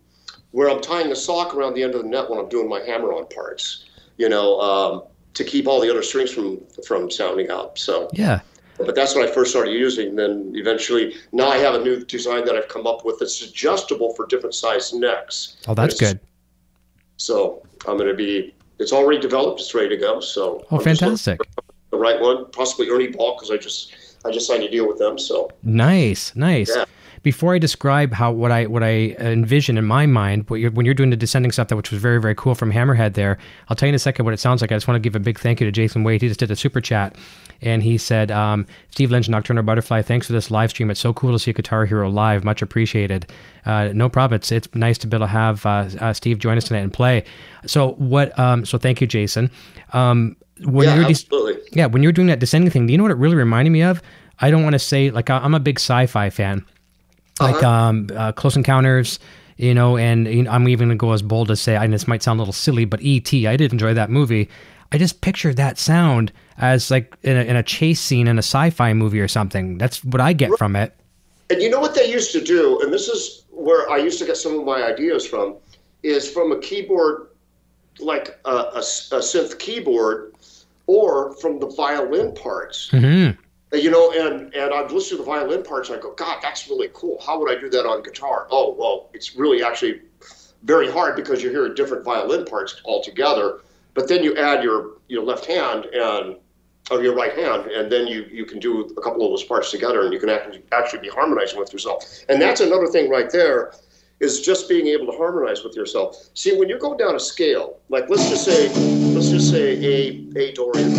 where I'm tying the sock around the end of the net when I'm doing my hammer-on parts, you know, um, to keep all the other strings from from sounding out. So yeah. But that's what I first started using. Then eventually, now I have a new design that I've come up with that's adjustable for different size necks. Oh, that's good. So I'm going to be. It's already developed. It's ready to go. So. Oh, I'm fantastic. The right one, possibly Ernie Ball, because I just I just signed a deal with them. So. Nice, nice. Yeah before I describe how what I what I envision in my mind, you're, when you're doing the descending stuff, that which was very very cool from Hammerhead, there, I'll tell you in a second what it sounds like. I just want to give a big thank you to Jason Wade. He just did a super chat, and he said, um, "Steve Lynch, Nocturnal Butterfly, thanks for this live stream. It's so cool to see a Guitar Hero live. Much appreciated. Uh, no problem. It's it's nice to be able to have uh, uh, Steve join us tonight and play. So what? Um, so thank you, Jason. Um, when yeah, you're absolutely. yeah, when you're doing that descending thing, do you know what it really reminded me of? I don't want to say like I'm a big sci-fi fan like uh-huh. um, uh, Close Encounters, you know, and you know, I'm even going to go as bold as say, and this might sound a little silly, but E.T., I did enjoy that movie. I just pictured that sound as like in a, in a chase scene in a sci-fi movie or something. That's what I get from it. And you know what they used to do, and this is where I used to get some of my ideas from, is from a keyboard, like a, a, a synth keyboard, or from the violin parts. Mm-hmm you know, and and I've listened to the violin parts and I go, God, that's really cool. How would I do that on guitar? Oh, well, it's really actually very hard because you hear different violin parts altogether. But then you add your your left hand and or your right hand, and then you you can do a couple of those parts together, and you can actually actually be harmonizing with yourself. And that's another thing right there is just being able to harmonize with yourself. See, when you're going down a scale, like let's just say let's just say a a Dorian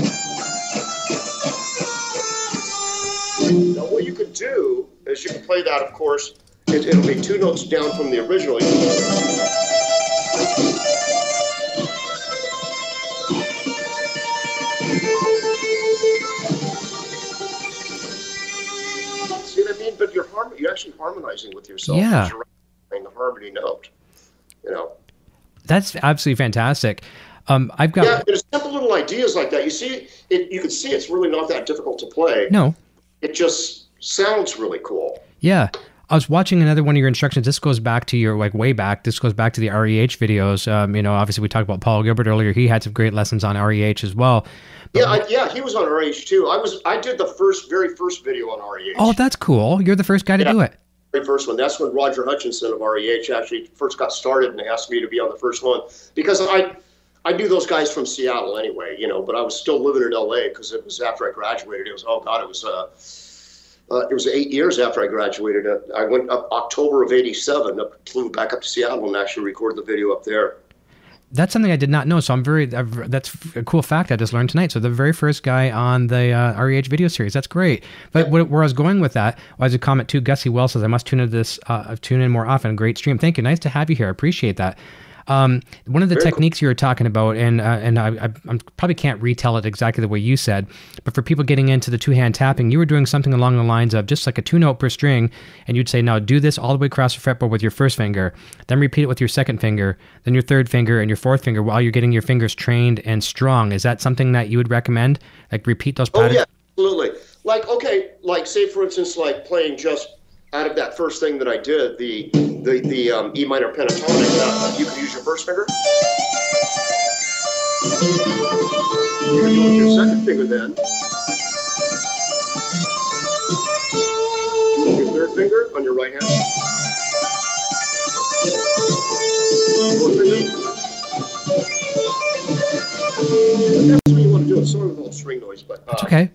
now, what you could do is you can play that, of course, it, it'll be two notes down from the original. See what I mean? But you're harm- you're actually harmonizing with yourself. Yeah. You're playing the harmony note. You know. That's absolutely fantastic. Um, I've got yeah. There's simple little ideas like that. You see, it, you can see it's really not that difficult to play. No it just sounds really cool. Yeah. I was watching another one of your instructions. This goes back to your like way back. This goes back to the REH videos. Um, you know, obviously we talked about Paul Gilbert earlier. He had some great lessons on REH as well. But yeah, I, yeah, he was on REH too. I was I did the first very first video on REH. Oh, that's cool. You're the first guy to do it. Very first one. That's when Roger Hutchinson of REH actually first got started and asked me to be on the first one because I I knew those guys from Seattle anyway, you know, but I was still living in LA because it was after I graduated. It was oh god, it was uh uh, it was eight years after I graduated. Uh, I went up October of '87, up, flew back up to Seattle and actually recorded the video up there. That's something I did not know. So I'm very, that's a cool fact I just learned tonight. So the very first guy on the uh, REH video series. That's great. But yeah. where I was going with that was a comment too. Gussie Wells says, I must tune into this, uh, tune in more often. Great stream. Thank you. Nice to have you here. I appreciate that. Um, one of the Very techniques cool. you were talking about, and uh, and I, I, I, probably can't retell it exactly the way you said, but for people getting into the two hand tapping, you were doing something along the lines of just like a two note per string, and you'd say, now do this all the way across the fretboard with your first finger, then repeat it with your second finger, then your third finger, and your fourth finger while you're getting your fingers trained and strong. Is that something that you would recommend? Like repeat those patterns? Oh yeah, absolutely. Like okay, like say for instance, like playing just out of that first thing that I did, the the, the um, E minor pentatonic, uh, you can use your first finger. You can do it with your second finger then. Your third finger on your right hand. Fourth finger. That's what you want to do. It's sort of a little string noise, but uh, okay.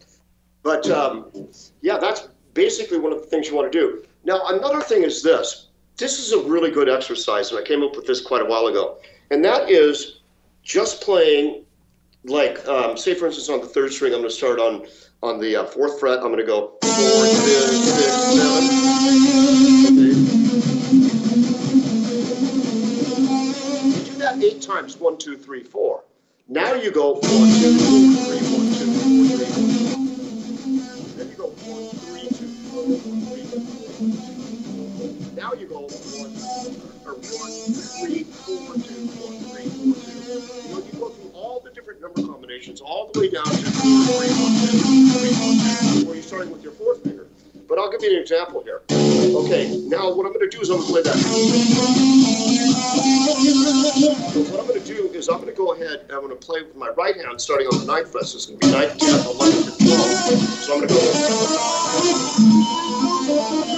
But um, basically one of the things you want to do. Now, another thing is this. This is a really good exercise, and I came up with this quite a while ago, and that is just playing like um, say for instance on the third string i'm going to start on on the uh, fourth fret. I'm going to go do that eight times. One two three four. Now you go one, two, three, four. Now you go one, or one, three, four, two, one, three, four, two. When you go through all the different number combinations, all the way down to three, one, two, three, one, two, where you're starting with your fourth finger. But I'll give you an example here. Okay, now what I'm going to do is I'm going to play that. So what I'm going to do is I'm going to go ahead and I'm going to play with my right hand starting on the ninth fret. So it's going to be ninth, 10th, 11th, and 12th. So I'm going to go. You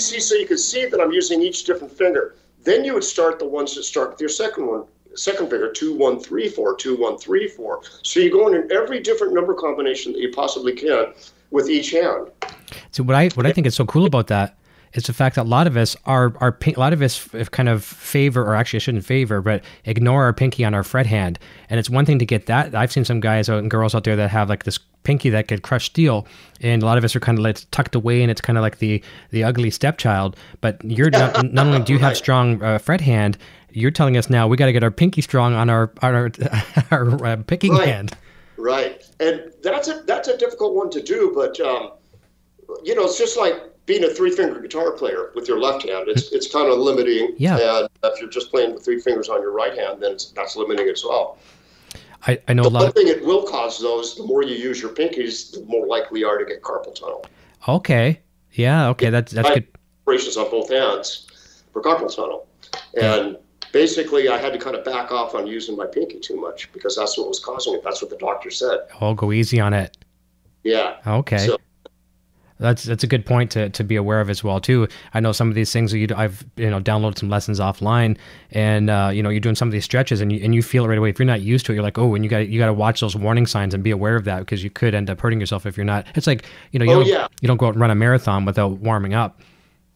see, so you can see that I'm using each different finger. Then you would start the ones that start with your second one, second finger, two, one, three, four, two, one, three, four. So you go in every different number combination that you possibly can with each hand. So what I what I think is so cool about that is the fact that a lot of us are are a lot of us kind of favor, or actually I shouldn't favor, but ignore our pinky on our fret hand. And it's one thing to get that. I've seen some guys and girls out there that have like this pinky that could crush steel, and a lot of us are kind of like tucked away, and it's kind of like the the ugly stepchild. But you're not, not only do you have strong uh, fret hand, you're telling us now we got to get our pinky strong on our on our our uh, picking Right. hand. Right, and that's a that's a difficult one to do, but um, you know, it's just like being a three finger guitar player with your left hand. It's it's kind of limiting. Yeah. And if you're just playing with three fingers on your right hand, then it's, that's limiting as well. I, I know a The lot. one Of, thing it will cause though is the more you use your pinkies, the more likely you are to get carpal tunnel. okay, yeah, okay, that's that's good. Operations on both hands for carpal tunnel, and basically I had to kind of back off on using my pinky too much because that's what was causing it. That's what the doctor said. Oh, go easy on it. Yeah. Okay. So- That's that's a good point to, to be aware of as well too. I know some of these things you I've you know downloaded some lessons offline, and uh, you know you're doing some of these stretches and you and you feel it right away. If you're not used to it, you're like oh, and you got you got to watch those warning signs and be aware of that because you could end up hurting yourself if you're not. It's like you know you Oh, don't yeah. you don't go out and run a marathon without warming up.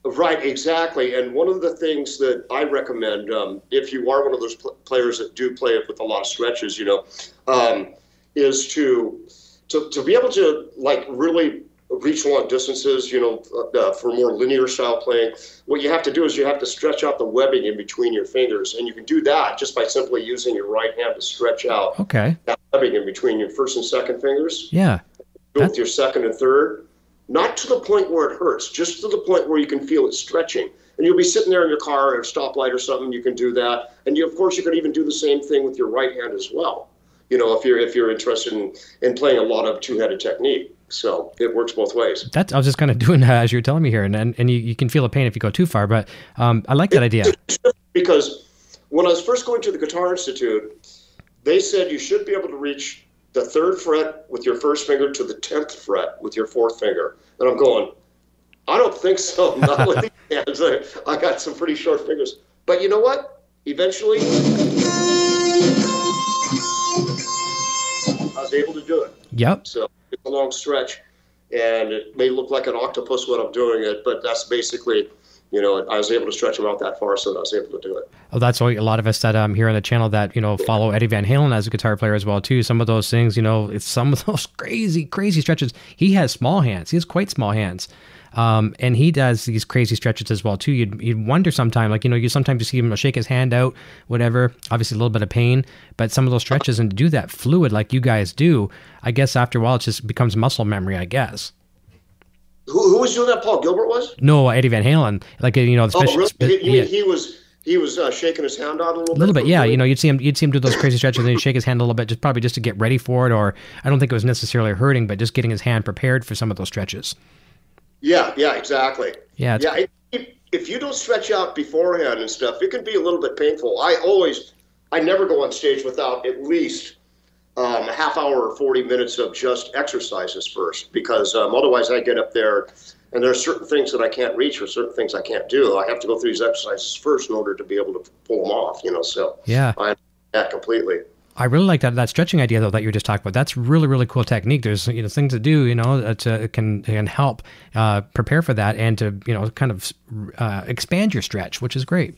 Right, exactly. And one of the things that I recommend, um, if you are one of those pl- players that do play it with a lot of stretches, you know, um, is to, to to be able to like really reach long distances. You know, uh, for more linear style playing, what you have to do is you have to stretch out the webbing in between your fingers, and you can do that just by simply using your right hand to stretch out Okay. that webbing in between your first and second fingers Yeah. do it with your second and third, not to the point where it hurts, just to the point where you can feel it stretching. And you'll be sitting there in your car at a stoplight or something, you can do that. And you, of course, you can even do the same thing with your right hand as well. You know, if you're if you're interested in, in playing a lot of two-headed technique, so it works both ways. That's I was just kind of doing that as you were telling me here, and and, and you, you can feel the pain if you go too far. But um, I like that idea. Because when I was first going to the Guitar Institute, they said you should be able to reach the third fret with your first finger to the tenth fret with your fourth finger. And I'm going, I don't think so. Not with these hands. I, I got some pretty short fingers. But you know what? Eventually, I was able to do it. Yep. So it's a long stretch, and it may look like an octopus when I'm doing it, but that's basically, you know, I was able to stretch him out that far, so I was able to do it. Oh, that's why a lot of us that um here on the channel that you know follow Eddie Van Halen as a guitar player as well too. Some of those things, you know, it's some of those crazy, crazy stretches. He has small hands. He has quite small hands, um, and he does these crazy stretches as well too. You'd you'd wonder sometimes, like you know, you sometimes you see him shake his hand out, whatever. Obviously, a little bit of pain, but some of those stretches and to do that fluid like you guys do, I guess after a while it just becomes muscle memory. I guess. Who, who was doing that? Paul Gilbert was? No, Eddie Van Halen, like you know, Oh, really? You yeah. he was he was uh, shaking his hand out a little A little bit? bit, yeah. You know, you'd see him, you'd see him do those crazy stretches, and he'd shake his hand a little bit, just probably just to get ready for it. Or I don't think it was necessarily hurting, but just getting his hand prepared for some of those stretches. Yeah, yeah, exactly. Yeah, yeah. If you don't stretch out beforehand and stuff, it can be a little bit painful. I always, I never go on stage without at least um, a half hour or 40 minutes of just exercises first, because um, otherwise I get up there and there are certain things that I can't reach or certain things I can't do. I have to go through these exercises first in order to be able to pull them off, you know, so Yeah. I yeah, completely. I really like that that stretching idea though that you were just talking about. That's really really cool technique. There's you know things to do you know that uh, can can help uh, prepare for that and to you know kind of uh, expand your stretch, which is great.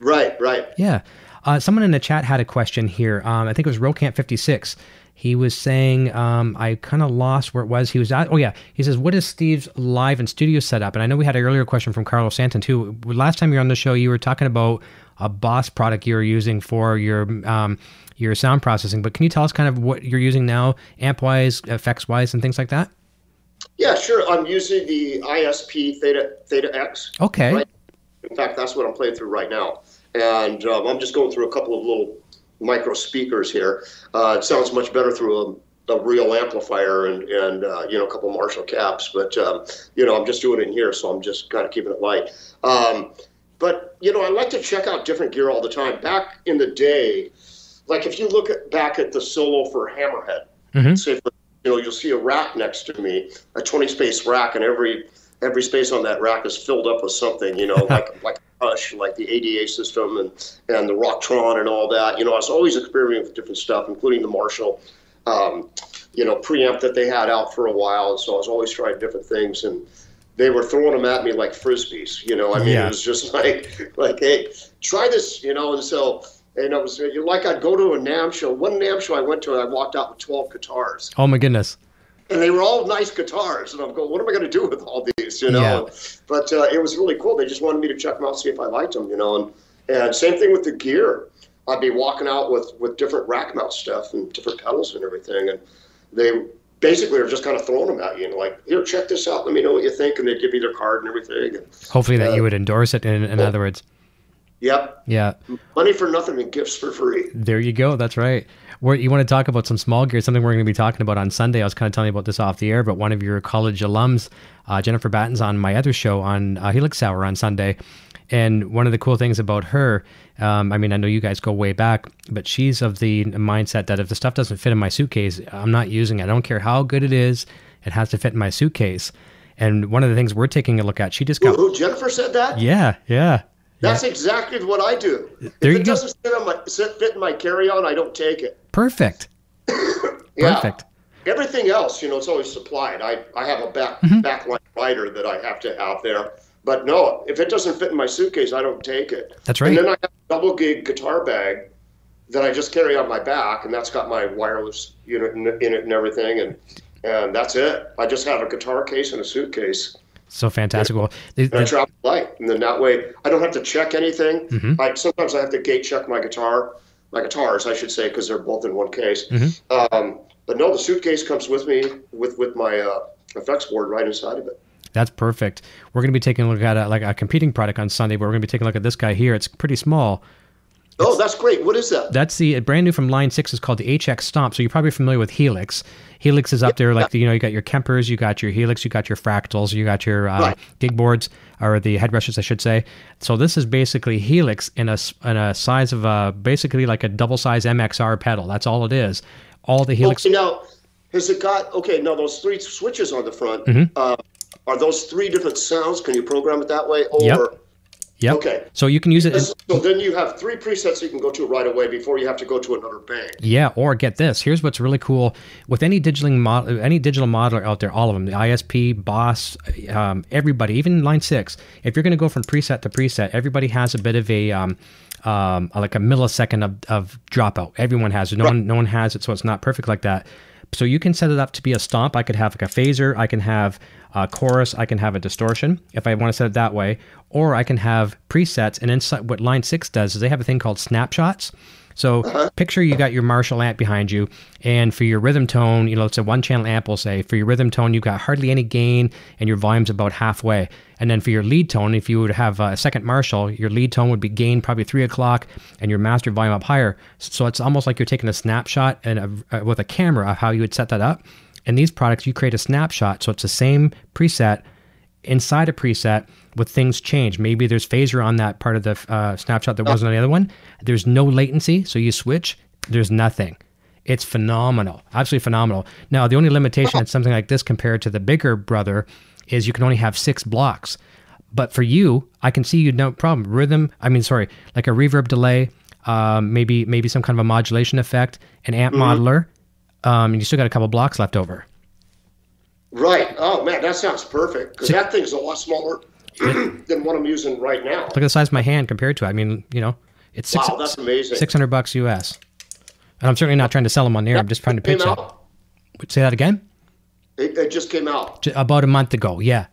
Right, right. Yeah. Uh, someone in the chat had a question here. Um, I think it was Rocamp56. He was saying, um, I kind of lost where it was. He was at, oh, yeah. He says, What is Steve's live and studio setup? And I know we had an earlier question from Carlos Santon, too. Last time you were on the show, you were talking about a Boss product you were using for your. Um, your sound processing, but can you tell us kind of what you're using now, amp wise, effects wise, and things like that? Yeah, sure. I'm using the ISP Theta Theta X. Okay. Right? In fact, that's what I'm playing through right now, and um, I'm just going through a couple of little micro speakers here. Uh, it sounds much better through a, a real amplifier and and uh, you know a couple Marshall cabs, but um, you know I'm just doing it in here, so I'm just kind of keeping it light. Um, but you know I like to check out different gear all the time. Back in the day, like if you look at, back at the solo for Hammerhead, Mhm. say for, you know you'll see a rack next to me, a 20 space rack, and every every space on that rack is filled up with something, you know, like like Hush, like the ADA system and and the Rocktron and all that. You know, I was always experimenting with different stuff, including the Marshall, um, you know, preamp that they had out for a while. So I was always trying different things, and they were throwing them at me like frisbees. You know, I mean, Yeah. it was just like like, hey, try this, you know, and so. And it was like I'd go to a NAMM show. One NAMM show I went to, I walked out with 12 guitars Oh, my goodness. And they were all nice guitars. And I'm going, what am I going to do with all these? You know. Yeah. But uh, it was really cool. They just wanted me to check them out, see if I liked them. You know. And and same thing with the gear. I'd be walking out with with different rack mount stuff and different pedals and everything, and they basically are just kind of throwing them at you and like, here, check this out. Let me know what you think, and they give me their card and everything. And, Hopefully that Uh, you would endorse it. In, in other words, yep, yeah. money for nothing and gifts for free. There you go. That's right. Where you want to talk about some small gear, something we're going to be talking about on Sunday. I was kind of telling you about this off the air, but one of your college alums, uh, Jennifer Batten's on my other show on uh, Helix Hour on Sunday. And one of the cool things about her, um, I mean, I know you guys go way back, but she's of the mindset that if the stuff doesn't fit in my suitcase, I'm not using it. I don't care how good it is, it has to fit in my suitcase. And one of the things we're taking a look at, she just got, who Jennifer said that? yeah, yeah. That's exactly what I do. There if it doesn't fit, on my, sit- fit in my carry-on, I don't take it. Perfect. Yeah. Perfect. Everything else, you know, it's always supplied. I, I have a back Mm-hmm. backline rider that I have to have there. But no, if it doesn't fit in my suitcase, I don't take it. That's right. And then I have a double gig guitar bag that I just carry on my back, and that's got my wireless unit in, in it and everything, and and that's it. I just have a guitar case and a suitcase, So fantastic. Well, the- and I the- travel light, and then that way I don't have to check anything. Mm-hmm. I sometimes I have to gate check my guitar, my guitars, I should say, because they're both in one case. Mm-hmm. Um, but no, the suitcase comes with me with with my uh, effects board right inside of it. That's perfect. We're going to be taking a look at a, like a competing product on Sunday, but we're going to be taking a look at this guy here. It's pretty small. Oh, that's great. What is that? That's the brand new from Line Six is called the HX Stomp. So you're probably familiar with Helix. Helix is up there, like the, you know, you got your Kempers, you got your Helix, you got your Fractals, you got your uh, Right. gig boards or the HeadRushes, I should say. So this is basically Helix in a in a size of a basically like a double size MXR pedal. That's all it is. All the Helix. Okay, now has it got okay? Now those three switches on the front Mm-hmm. uh, are those three different sounds? Can you program it that way? Or Yep. Yep. Okay. So you can use it. So then you have three presets you can go to right away before you have to go to another bank. Yeah, or get this. Here's what's really cool with any digital mod, any digital modeler out there. All of them, the ISP, Boss, um, everybody, even Line Six. If you're going to go from preset to preset, everybody has a bit of a um, um, like a millisecond of, of dropout. Everyone has it. No one, no one has it, so it's not perfect like that. So you can set it up to be a stomp. I could have like a phaser. I can have a chorus. I can have a distortion if I want to set it that way, or I can have presets. And inside, what Line Six does is they have a thing called snapshots. So picture you got your Marshall amp behind you, and for your rhythm tone, you know, it's a one channel amp, we'll say. For your rhythm tone, you've got hardly any gain, and your volume's about halfway. And then for your lead tone, if you would have a second Marshall, your lead tone would be gain probably three o'clock, and your master volume up higher. So it's almost like you're taking a snapshot and a, uh, with a camera of how you would set that up. In these products, you create a snapshot, so it's the same preset inside a preset with things change. Maybe there's phaser on that part of the uh, snapshot that wasn't on the other one. There's no latency, so you switch. There's nothing. It's phenomenal, absolutely phenomenal. Now the only limitation in something like this compared to the bigger brother is you can only have six blocks. But for you, I can see you no problem. Rhythm, I mean, sorry, like a reverb delay, um, maybe maybe some kind of a modulation effect, an amp modeler, um, and you still got a couple blocks left over. Right. Oh man, that sounds perfect because that thing's a lot smaller than what I'm using right now. Look at the size of my hand compared to it. I mean, you know, it's six, Wow, that's amazing. 600 bucks US. And I'm certainly not trying to sell them on there. I'm just trying to pitch it. out. Say that again? It, it just came out J- About a month ago. Yeah.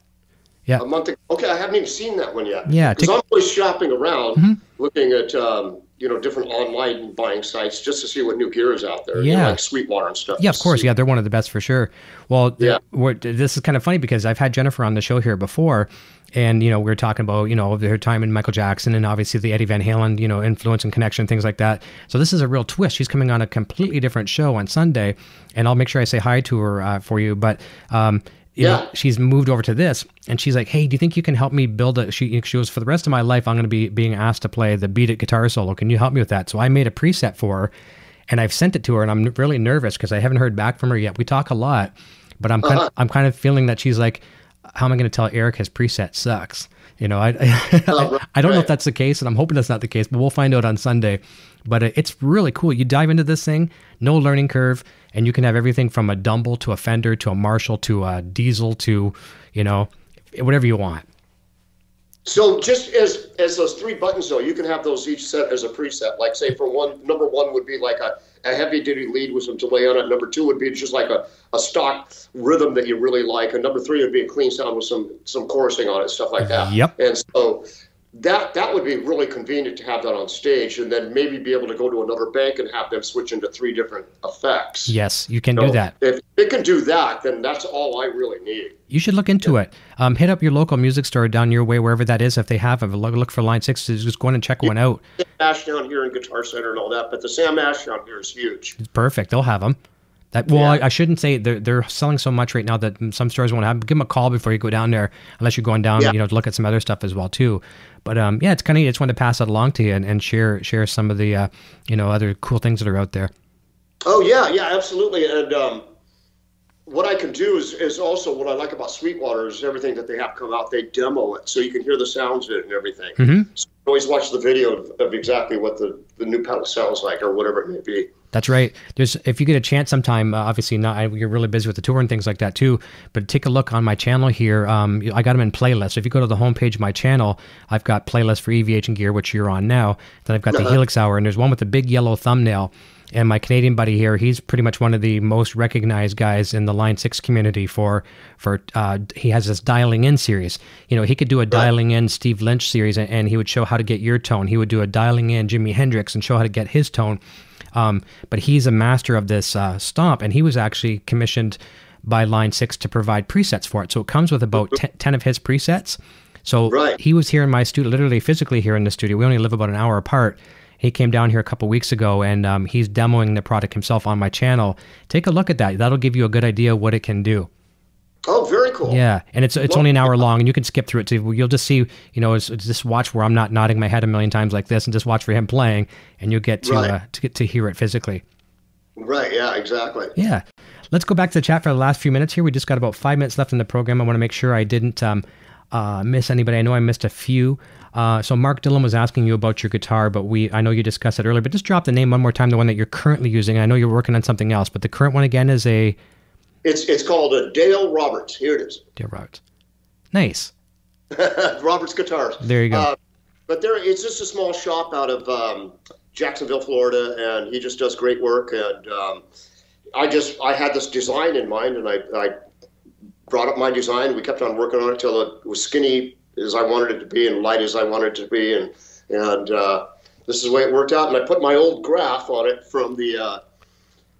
Yeah. A month ago. Okay, I haven't even seen that one yet. Yeah, because I'm always shopping around, looking at um, you know different online buying sites just to see what new gear is out there. you know, Yeah. like Sweetwater and stuff. Yeah, of course. Yeah, they're one of the best for sure. Well, Yeah. we're, this is kind of funny because I've had Jennifer on the show here before, and you know we are talking about you know her time in Michael Jackson and obviously the Eddie Van Halen you know influence and connection things like that. So this is a real twist. She's coming on a completely different show on Sunday, and I'll make sure I say hi to her uh, for you. But um, you know, Yeah. she's moved over to this, and she's like, "Hey, do you think you can help me build a?" She she goes, "For the rest of my life, I'm going to be being asked to play the Beat It guitar solo. Can you help me with that?" So I made a preset for her, and I've sent it to her, and I'm really nervous because I haven't heard back from her yet. We talk a lot, but I'm kind uh-huh. of I'm kind of feeling that she's like, "How am I going to tell Eric his preset sucks?" You know, I I, Oh, right, I don't know if that's the case, and I'm hoping that's not the case, but we'll find out on Sunday. But uh, it's really cool. You dive into this thing, no learning curve, and you can have everything from a Dumble to a Fender to a Marshall to a Diezel to, you know, whatever you want. So just as as those three buttons though, you can have those each set as a preset. Like say for one, number one would be like a, a heavy duty lead with some delay on it. Number two would be just like a, a stock rhythm that you really like, and number three would be a clean sound with some some chorusing on it, stuff like that. Yep. And so that that would be really convenient to have that on stage, and then maybe be able to go to another bank and have them switch into three different effects. Yes, you can So do that. If it can do that, then that's all I really need. You should look into it. Um, hit up your local music store down your way, wherever that is. If they have them, look, look for Line Six. Just go in and check one out. Ash down here in Guitar Center and all that, but the Sam Ash down here is huge. It's perfect. They'll have them. That well, Yeah. I, I shouldn't say they're they're selling so much right now that some stores won't have. Give them a call before you go down there, unless you're going down, Yeah. you know, to look at some other stuff as well too. But um, yeah, it's kind of. I just wanted to pass that along to you and, and share share some of the uh, you know other cool things that are out there. Oh yeah, yeah, absolutely. And um, what I can do is, is also what I like about Sweetwater is everything that they have come out. They demo it so you can hear the sounds and everything. Mm-hmm. So you always watch the video of, of exactly what the, the new pedal sounds like or whatever it may be. That's right. There's if you get a chance sometime, uh, obviously not. I, you're really busy with the tour and things like that too. But take a look on my channel here. Um, I got them in playlists. If you go to the homepage of my channel, I've got playlists for EVH and gear, which you're on now. Then I've got the Helix Hour, and there's one with the big yellow thumbnail. And my Canadian buddy here, he's pretty much one of the most recognized guys in the Line Six community for for. Uh, he has this dialing in series. You know, he could do a dialing in Steve Lynch series, and, and he would show how to get your tone. He would do a dialing in Jimi Hendrix and show how to get his tone. Um, but he's a master of this uh, stomp, and he was actually commissioned by Line 6 to provide presets for it. So it comes with about 10, 10 of his presets. So Right. he was here in my studio, literally physically here in the studio. We only live about an hour apart. He came down here a couple weeks ago, and um, he's demoing the product himself on my channel. Take a look at that. That'll give you a good idea what it can do. Oh, very cool. Yeah, and it's it's only an hour long, and you can skip through it. So you'll just see, you know, it's, it's just watch where I'm not nodding my head a million times like this, and just watch for him playing, and you'll get to Right. uh, to get to hear it physically. Right, yeah, exactly. Yeah. Let's go back to the chat for the last few minutes here. We just got about five minutes left in the program. I want to make sure I didn't um, uh, miss anybody. I know I missed a few. Uh, so Mark Dillon was asking you about your guitar, but we I know you discussed it earlier. But just drop the name one more time, the one that you're currently using. I know you're working on something else, but the current one again is a It's it's called a Dale Roberts. Here it is. dear Roberts. Nice. Roberts Guitars. There you go. Uh, but there, it's just a small shop out of um, Jacksonville, Florida, and he just does great work. And um, I just I had this design in mind, and I, I brought up my design. We kept on working on it till it was skinny as I wanted it to be and light as I wanted it to be, and and uh, this is the way it worked out. And I put my old graph on it from the. Uh,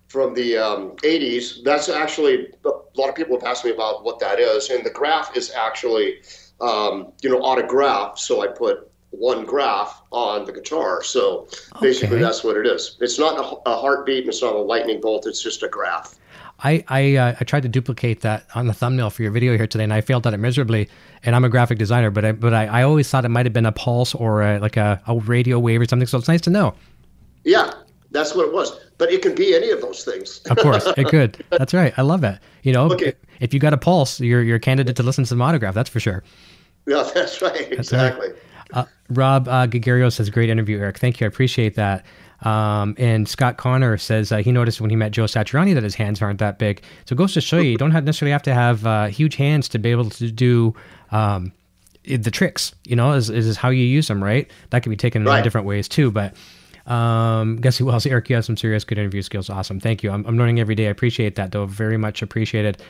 from the um, 80s. That's actually a lot of people have asked me about what that is, and the graph is actually, um, you know, autograph. So I put one graph on the guitar. So basically, Okay. that's what it is. It's not a, a heartbeat, and it's not a lightning bolt. It's just a graph. I I, uh, I tried to duplicate that on the thumbnail for your video here today, and I failed at it miserably. And I'm a graphic designer, but I, but I, I always thought it might have been a pulse or a, like a, a radio wave or something. So it's nice to know. Yeah, that's what it was. But it can be any of those things. Of course, it could. That's right. I love it. You know, Okay. if you got a pulse, you're you're a candidate to listen to some autograph. That's for sure. yeah, that's right. right. Exactly. Uh, Rob uh, Gagario says, "Great interview, Eric. Thank you. I appreciate that." Um, and Scott Connor says uh, he noticed when he met Joe Satriani that his hands aren't that big. So it goes to show you, you don't have necessarily have to have uh, huge hands to be able to do um, the tricks. You know, is, is how you use them, right? That can be taken in right. different ways too. But um, guess who else? Eric, you have some serious good interview skills. Awesome. Thank you. I'm, I'm learning every day. I appreciate that, though. Very much appreciated.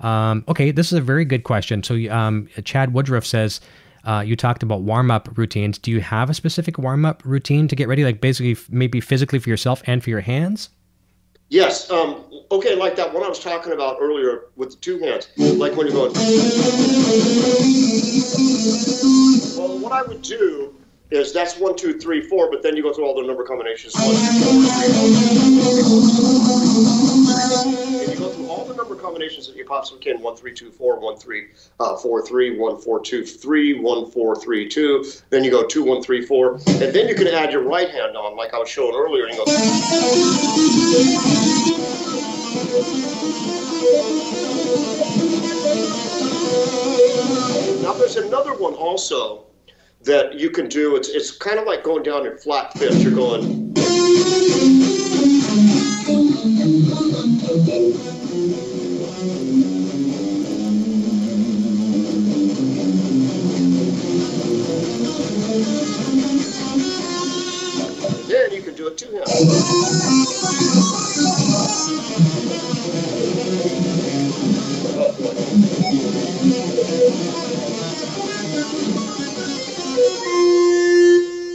Um, okay, this is a very good question. So, um, Chad Woodruff says, uh, you talked about warm up routines. Do you have a specific warm up routine to get ready, like basically maybe physically for yourself and for your hands? Yes. Um, okay, like that one I was talking about earlier with the two hands, like when you're going. Well, what I would do is that's one, two, three, four, but then you go through all the number combinations. One, two, and you go through all the number combinations that you possibly can. One, three, two, four, one, three, uh, four, three, one, four, two, three, one, four, three, two. Then you go two, one, three, four, and then you can add your right hand on, like I was showing earlier, and you go. Now there's another one also that you can do. It's it's kind of like going down in flat fifths. You're going. then you can do it two hands.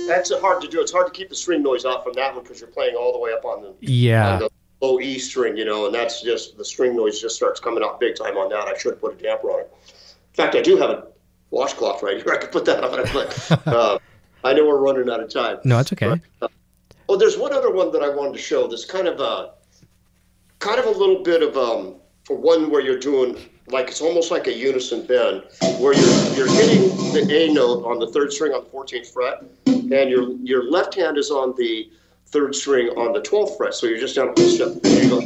That's hard to do. It's hard to keep the string noise out from that one because you're playing all the way up on the yeah on the low E string, you know, and that's just the string noise just starts coming out big time on that. I should put a damper on it. In fact, I do have a washcloth right here. I could put that on it, but uh, I know we're running out of time. No, it's okay. But, uh, oh, there's one other one that I wanted to show. This kind of a kind of a little bit of um for one where you're doing like it's almost like a unison bend where you're you're hitting the A note on the third string on the 14th fret, and your your left hand is on the third string on the 12th fret. So you're just down a whole step. You go.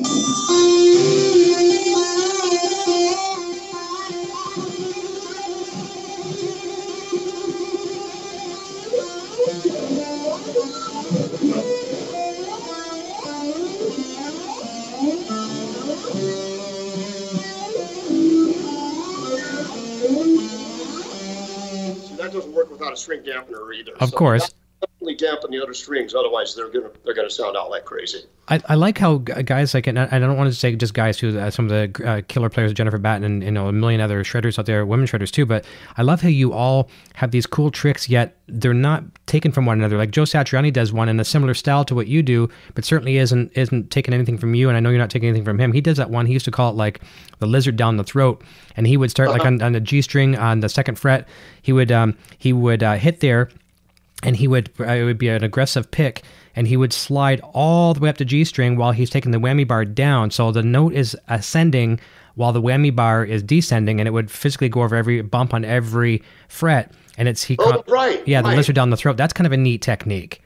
string dampener either. Of so course. Dampen the other strings, otherwise they're gonna they're gonna sound all like crazy. I, I like how guys like and I don't want to say just guys who uh, some of the uh, killer players, Jennifer Batten and you know a million other shredders out there, women shredders too. But I love how you all have these cool tricks, yet they're not taken from one another. Like Joe Satriani does one in a similar style to what you do, but certainly isn't isn't taking anything from you. And I know you're not taking anything from him. He does that one. He used to call it like the lizard down the throat, and he would start uh-huh. like on, on the G string on the second fret. He would um, he would uh, hit there and he would it would be an aggressive pick and he would slide all the way up to G string while he's taking the whammy bar down. So the note is ascending while the whammy bar is descending, and it would physically go over every bump on every fret. And it's he. Oh, right. Yeah, the right. lizard down the throat. That's kind of a neat technique.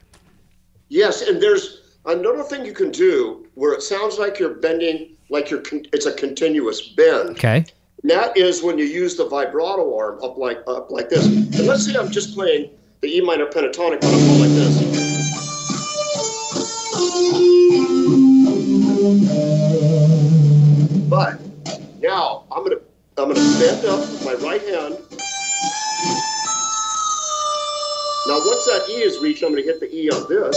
Yes, and there's another thing you can do where it sounds like you're bending, like you're. Con- it's a continuous bend. Okay. And that is when you use the vibrato arm up like up like this. And let's say I'm just playing the E minor pentatonic on a phone like this. But now I'm gonna I'm gonna bend up with my right hand. Now once that E is reached, I'm gonna hit the E on this.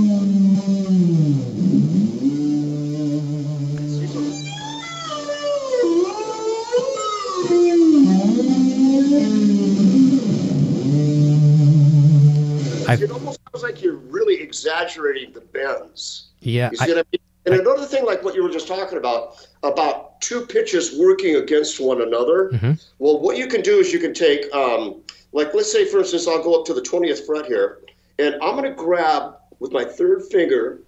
it almost sounds like you're really exaggerating the bends. Yeah. I, I mean? And I, another thing, like what you were just talking about, about two pitches working against one another. Mm-hmm. Well, what you can do is you can take, um, like, let's say, for instance, I'll go up to the 20th fret here, and I'm going to grab with my third finger,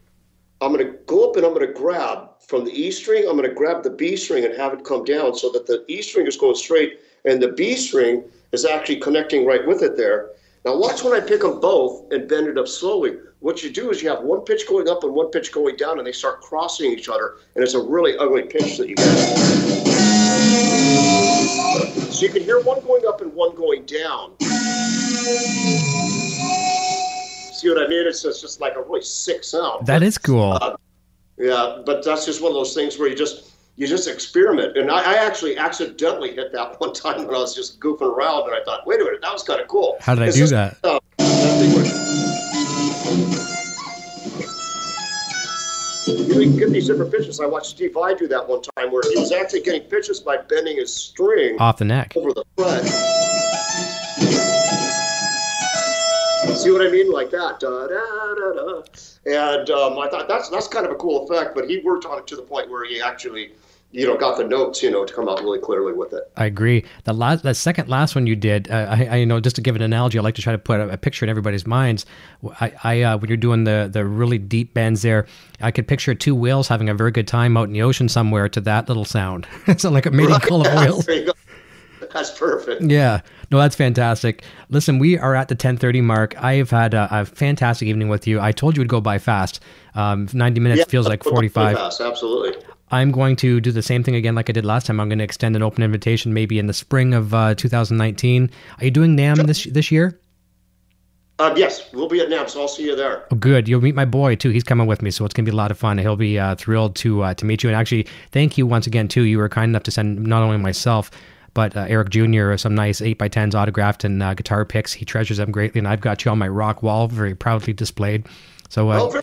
I'm going to go up and I'm going to grab from the E string, I'm going to grab the B string and have it come down so that the E string is going straight and the B string is actually connecting right with it there. Now watch when I pick them both and bend it up slowly. What you do is you have one pitch going up and one pitch going down, and they start crossing each other, and it's a really ugly pitch that you get. So you can hear one going up and one going down. See what I mean? It's just, just like a really sick sound. That is cool. Uh, yeah, but that's just one of those things where you just you just experiment. And I, I, actually accidentally hit that one time when I was just goofing around, and I thought, wait a minute, that was kind of cool. How did I do that? Uh, you can get these different pitches. I watched Steve Vai do that one time where he was actually getting pitches by bending his string off the neck over the fret. See what I mean? Like that. Da, da, da, da. And um, I thought that's that's kind of a cool effect, but he worked on it to the point where he actually you know, got the notes, you know, to come out really clearly with it. I agree. The last, the second last one you did, uh, I, I know, just to give an analogy, I like to try to put a, a picture in everybody's minds. I, I uh, when you're doing the the really deep bends there, I could picture two whales having a very good time out in the ocean somewhere to that little sound. it's like a mating call of whales. That's perfect. Yeah, no, that's fantastic. Listen, we are at the 10:30 mark. I've had a, a, fantastic evening with you. I told you it would go by fast. Um, 90 minutes yeah, feels like 45. Fast, absolutely. I'm going to do the same thing again like I did last time. I'm going to extend an open invitation maybe in the spring of uh, 2019. Are you doing NAMM this this year? Uh, yes, we'll be at NAMM, so I'll see you there. Oh, good. You'll meet my boy too. He's coming with me, so it's going to be a lot of fun. He'll be uh, thrilled to uh, to meet you. And actually, thank you once again too. You were kind enough to send not only myself but uh, Eric Jr. some nice eight by tens autographed and uh, guitar picks. He treasures them greatly, and I've got you on my rock wall, very proudly displayed. So, uh, cool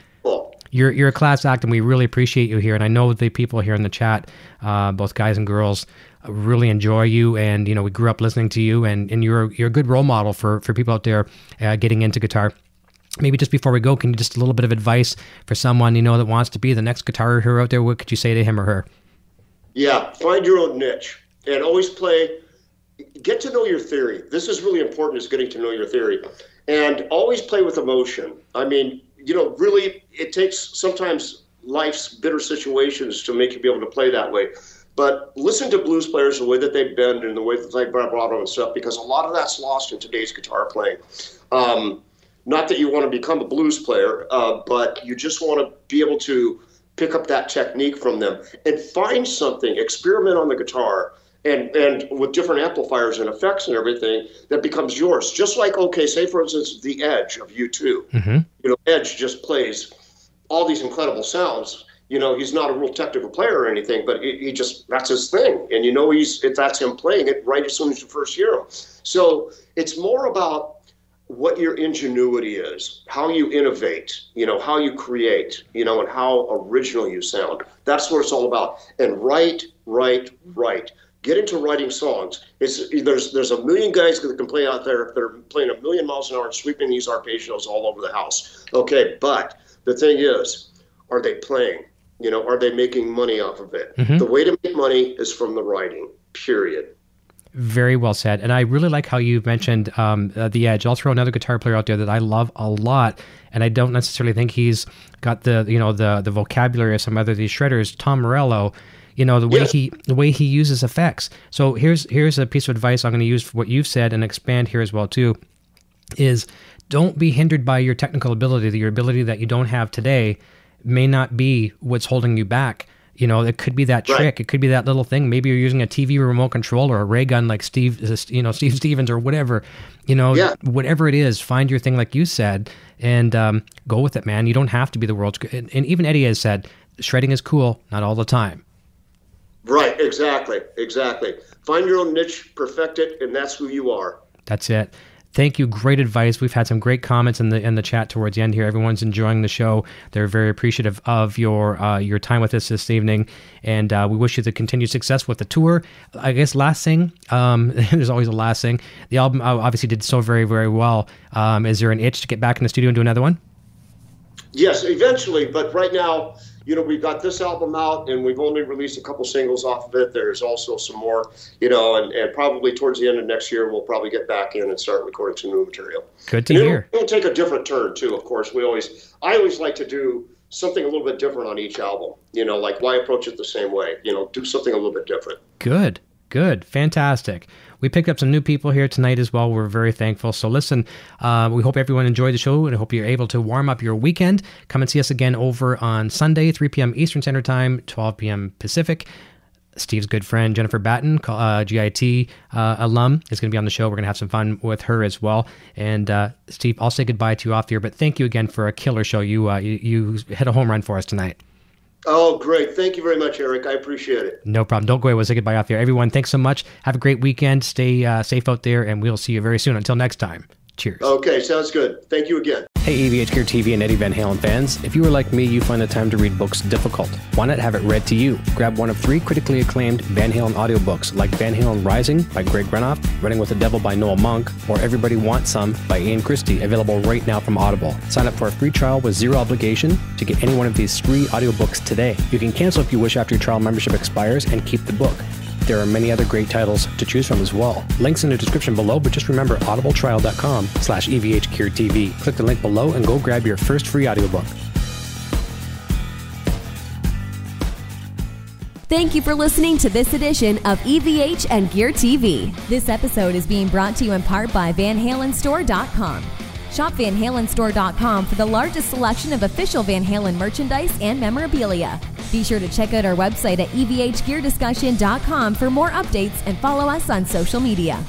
you're you're a class act, and we really appreciate you here. And I know the people here in the chat, uh, both guys and girls, really enjoy you. And you know, we grew up listening to you, and, and you're you're a good role model for for people out there uh, getting into guitar. Maybe just before we go, can you just a little bit of advice for someone you know that wants to be the next guitar hero out there? What could you say to him or her? Yeah, find your own niche and always play. Get to know your theory. This is really important. Is getting to know your theory, and always play with emotion. I mean, you know, really, it takes sometimes life's bitter situations to make you be able to play that way. But listen to blues players the way that they bend and the way that they vibrato and stuff, because a lot of that's lost in today's guitar playing. Um, not that you want to become a blues player, uh, but you just want to be able to pick up that technique from them and find something, experiment on the guitar and and with different amplifiers and effects and everything that becomes yours. Just like okay, say for instance, the Edge of U2. Mm-hmm. You know, Edge just plays all these incredible sounds. You know, he's not a real technical player or anything, but he, he just that's his thing, and you know he's if that's him playing it right as soon as you first hear him. So it's more about what your ingenuity is, how you innovate, you know, how you create, you know, and how original you sound. That's what it's all about. And write, write, write get into writing songs. It's there's there's a million guys that can play out there that are playing a million miles an hour and sweeping these arpeggios all over the house. Okay, but the thing is, are they playing? You know, are they making money off of it? Mm-hmm. The way to make money is from the writing. Period. Very well said. And I really like how you mentioned um, uh, the edge. I'll throw another guitar player out there that I love a lot, and I don't necessarily think he's got the you know the the vocabulary of some other of these shredders. Tom Morello you know the way he the way he uses effects. So here's here's a piece of advice i'm going to use for what you've said and expand here as well too is don't be hindered by your technical ability. Your ability that you don't have today may not be what's holding you back. You know it could be that trick. Right. it could be that little thing. Maybe you're using a tv remote control or a ray gun like steve you know steve stevens or whatever. You know yeah. whatever it is find your thing like you said and um, go with it man. You don't have to be the world's and, and even eddie has said shredding is cool not all the time Right, exactly, exactly. Find your own niche, perfect it, and that's who you are. That's it. Thank you. Great advice. We've had some great comments in the in the chat towards the end here. Everyone's enjoying the show. They're very appreciative of your uh, your time with us this evening, and uh, we wish you the continued success with the tour. I guess last thing, um, there's always a last thing. The album uh, obviously did so very very well. Um, is there an itch to get back in the studio and do another one? Yes, eventually. But right now, you know, we've got this album out and we've only released a couple singles off of it. There's also some more, you know, and, and probably towards the end of next year, we'll probably get back in and start recording some new material. Good to and hear. It'll, it'll take a different turn too, of course. We always, I always like to do something a little bit different on each album, you know, like why approach it the same way, you know, do something a little bit different. Good. Good, fantastic. We picked up some new people here tonight as well. We're very thankful. So, listen, uh, we hope everyone enjoyed the show and I hope you're able to warm up your weekend. Come and see us again over on Sunday, 3 p.m. Eastern Standard Time, 12 p.m. Pacific. Steve's good friend Jennifer Batten, uh, GIT uh, alum, is going to be on the show. We're going to have some fun with her as well. And uh, Steve, I'll say goodbye to you off here, but thank you again for a killer show. You uh, you, you hit a home run for us tonight. Oh, great. Thank you very much, Eric. I appreciate it. No problem. Don't go away. We'll say goodbye off here. Everyone, thanks so much. Have a great weekend. Stay uh, safe out there, and we'll see you very soon. Until next time. Cheers. Okay, sounds good. Thank you again. Hey, EVH Gear TV and Eddie Van Halen fans. If you are like me, you find the time to read books difficult. Why not have it read to you? Grab one of three critically acclaimed Van Halen audiobooks like Van Halen Rising by Greg Renoff, Running with the Devil by Noel Monk, or Everybody Wants Some by Ian Christe, available right now from Audible. Sign up for a free trial with zero obligation to get any one of these three audiobooks today. You can cancel if you wish after your trial membership expires and keep the book. There are many other great titles to choose from as well. Links in the description below, but just remember audibletrial.com slash evhgeartv. Click the link below and go grab your first free audiobook. Thank you for listening to this edition of EVH and Gear TV. This episode is being brought to you in part by VanHalenStore.com. Shop VanHalenStore.com for the largest selection of official Van Halen merchandise and memorabilia. Be sure to check out our website at evhgeardiscussion.com for more updates and follow us on social media.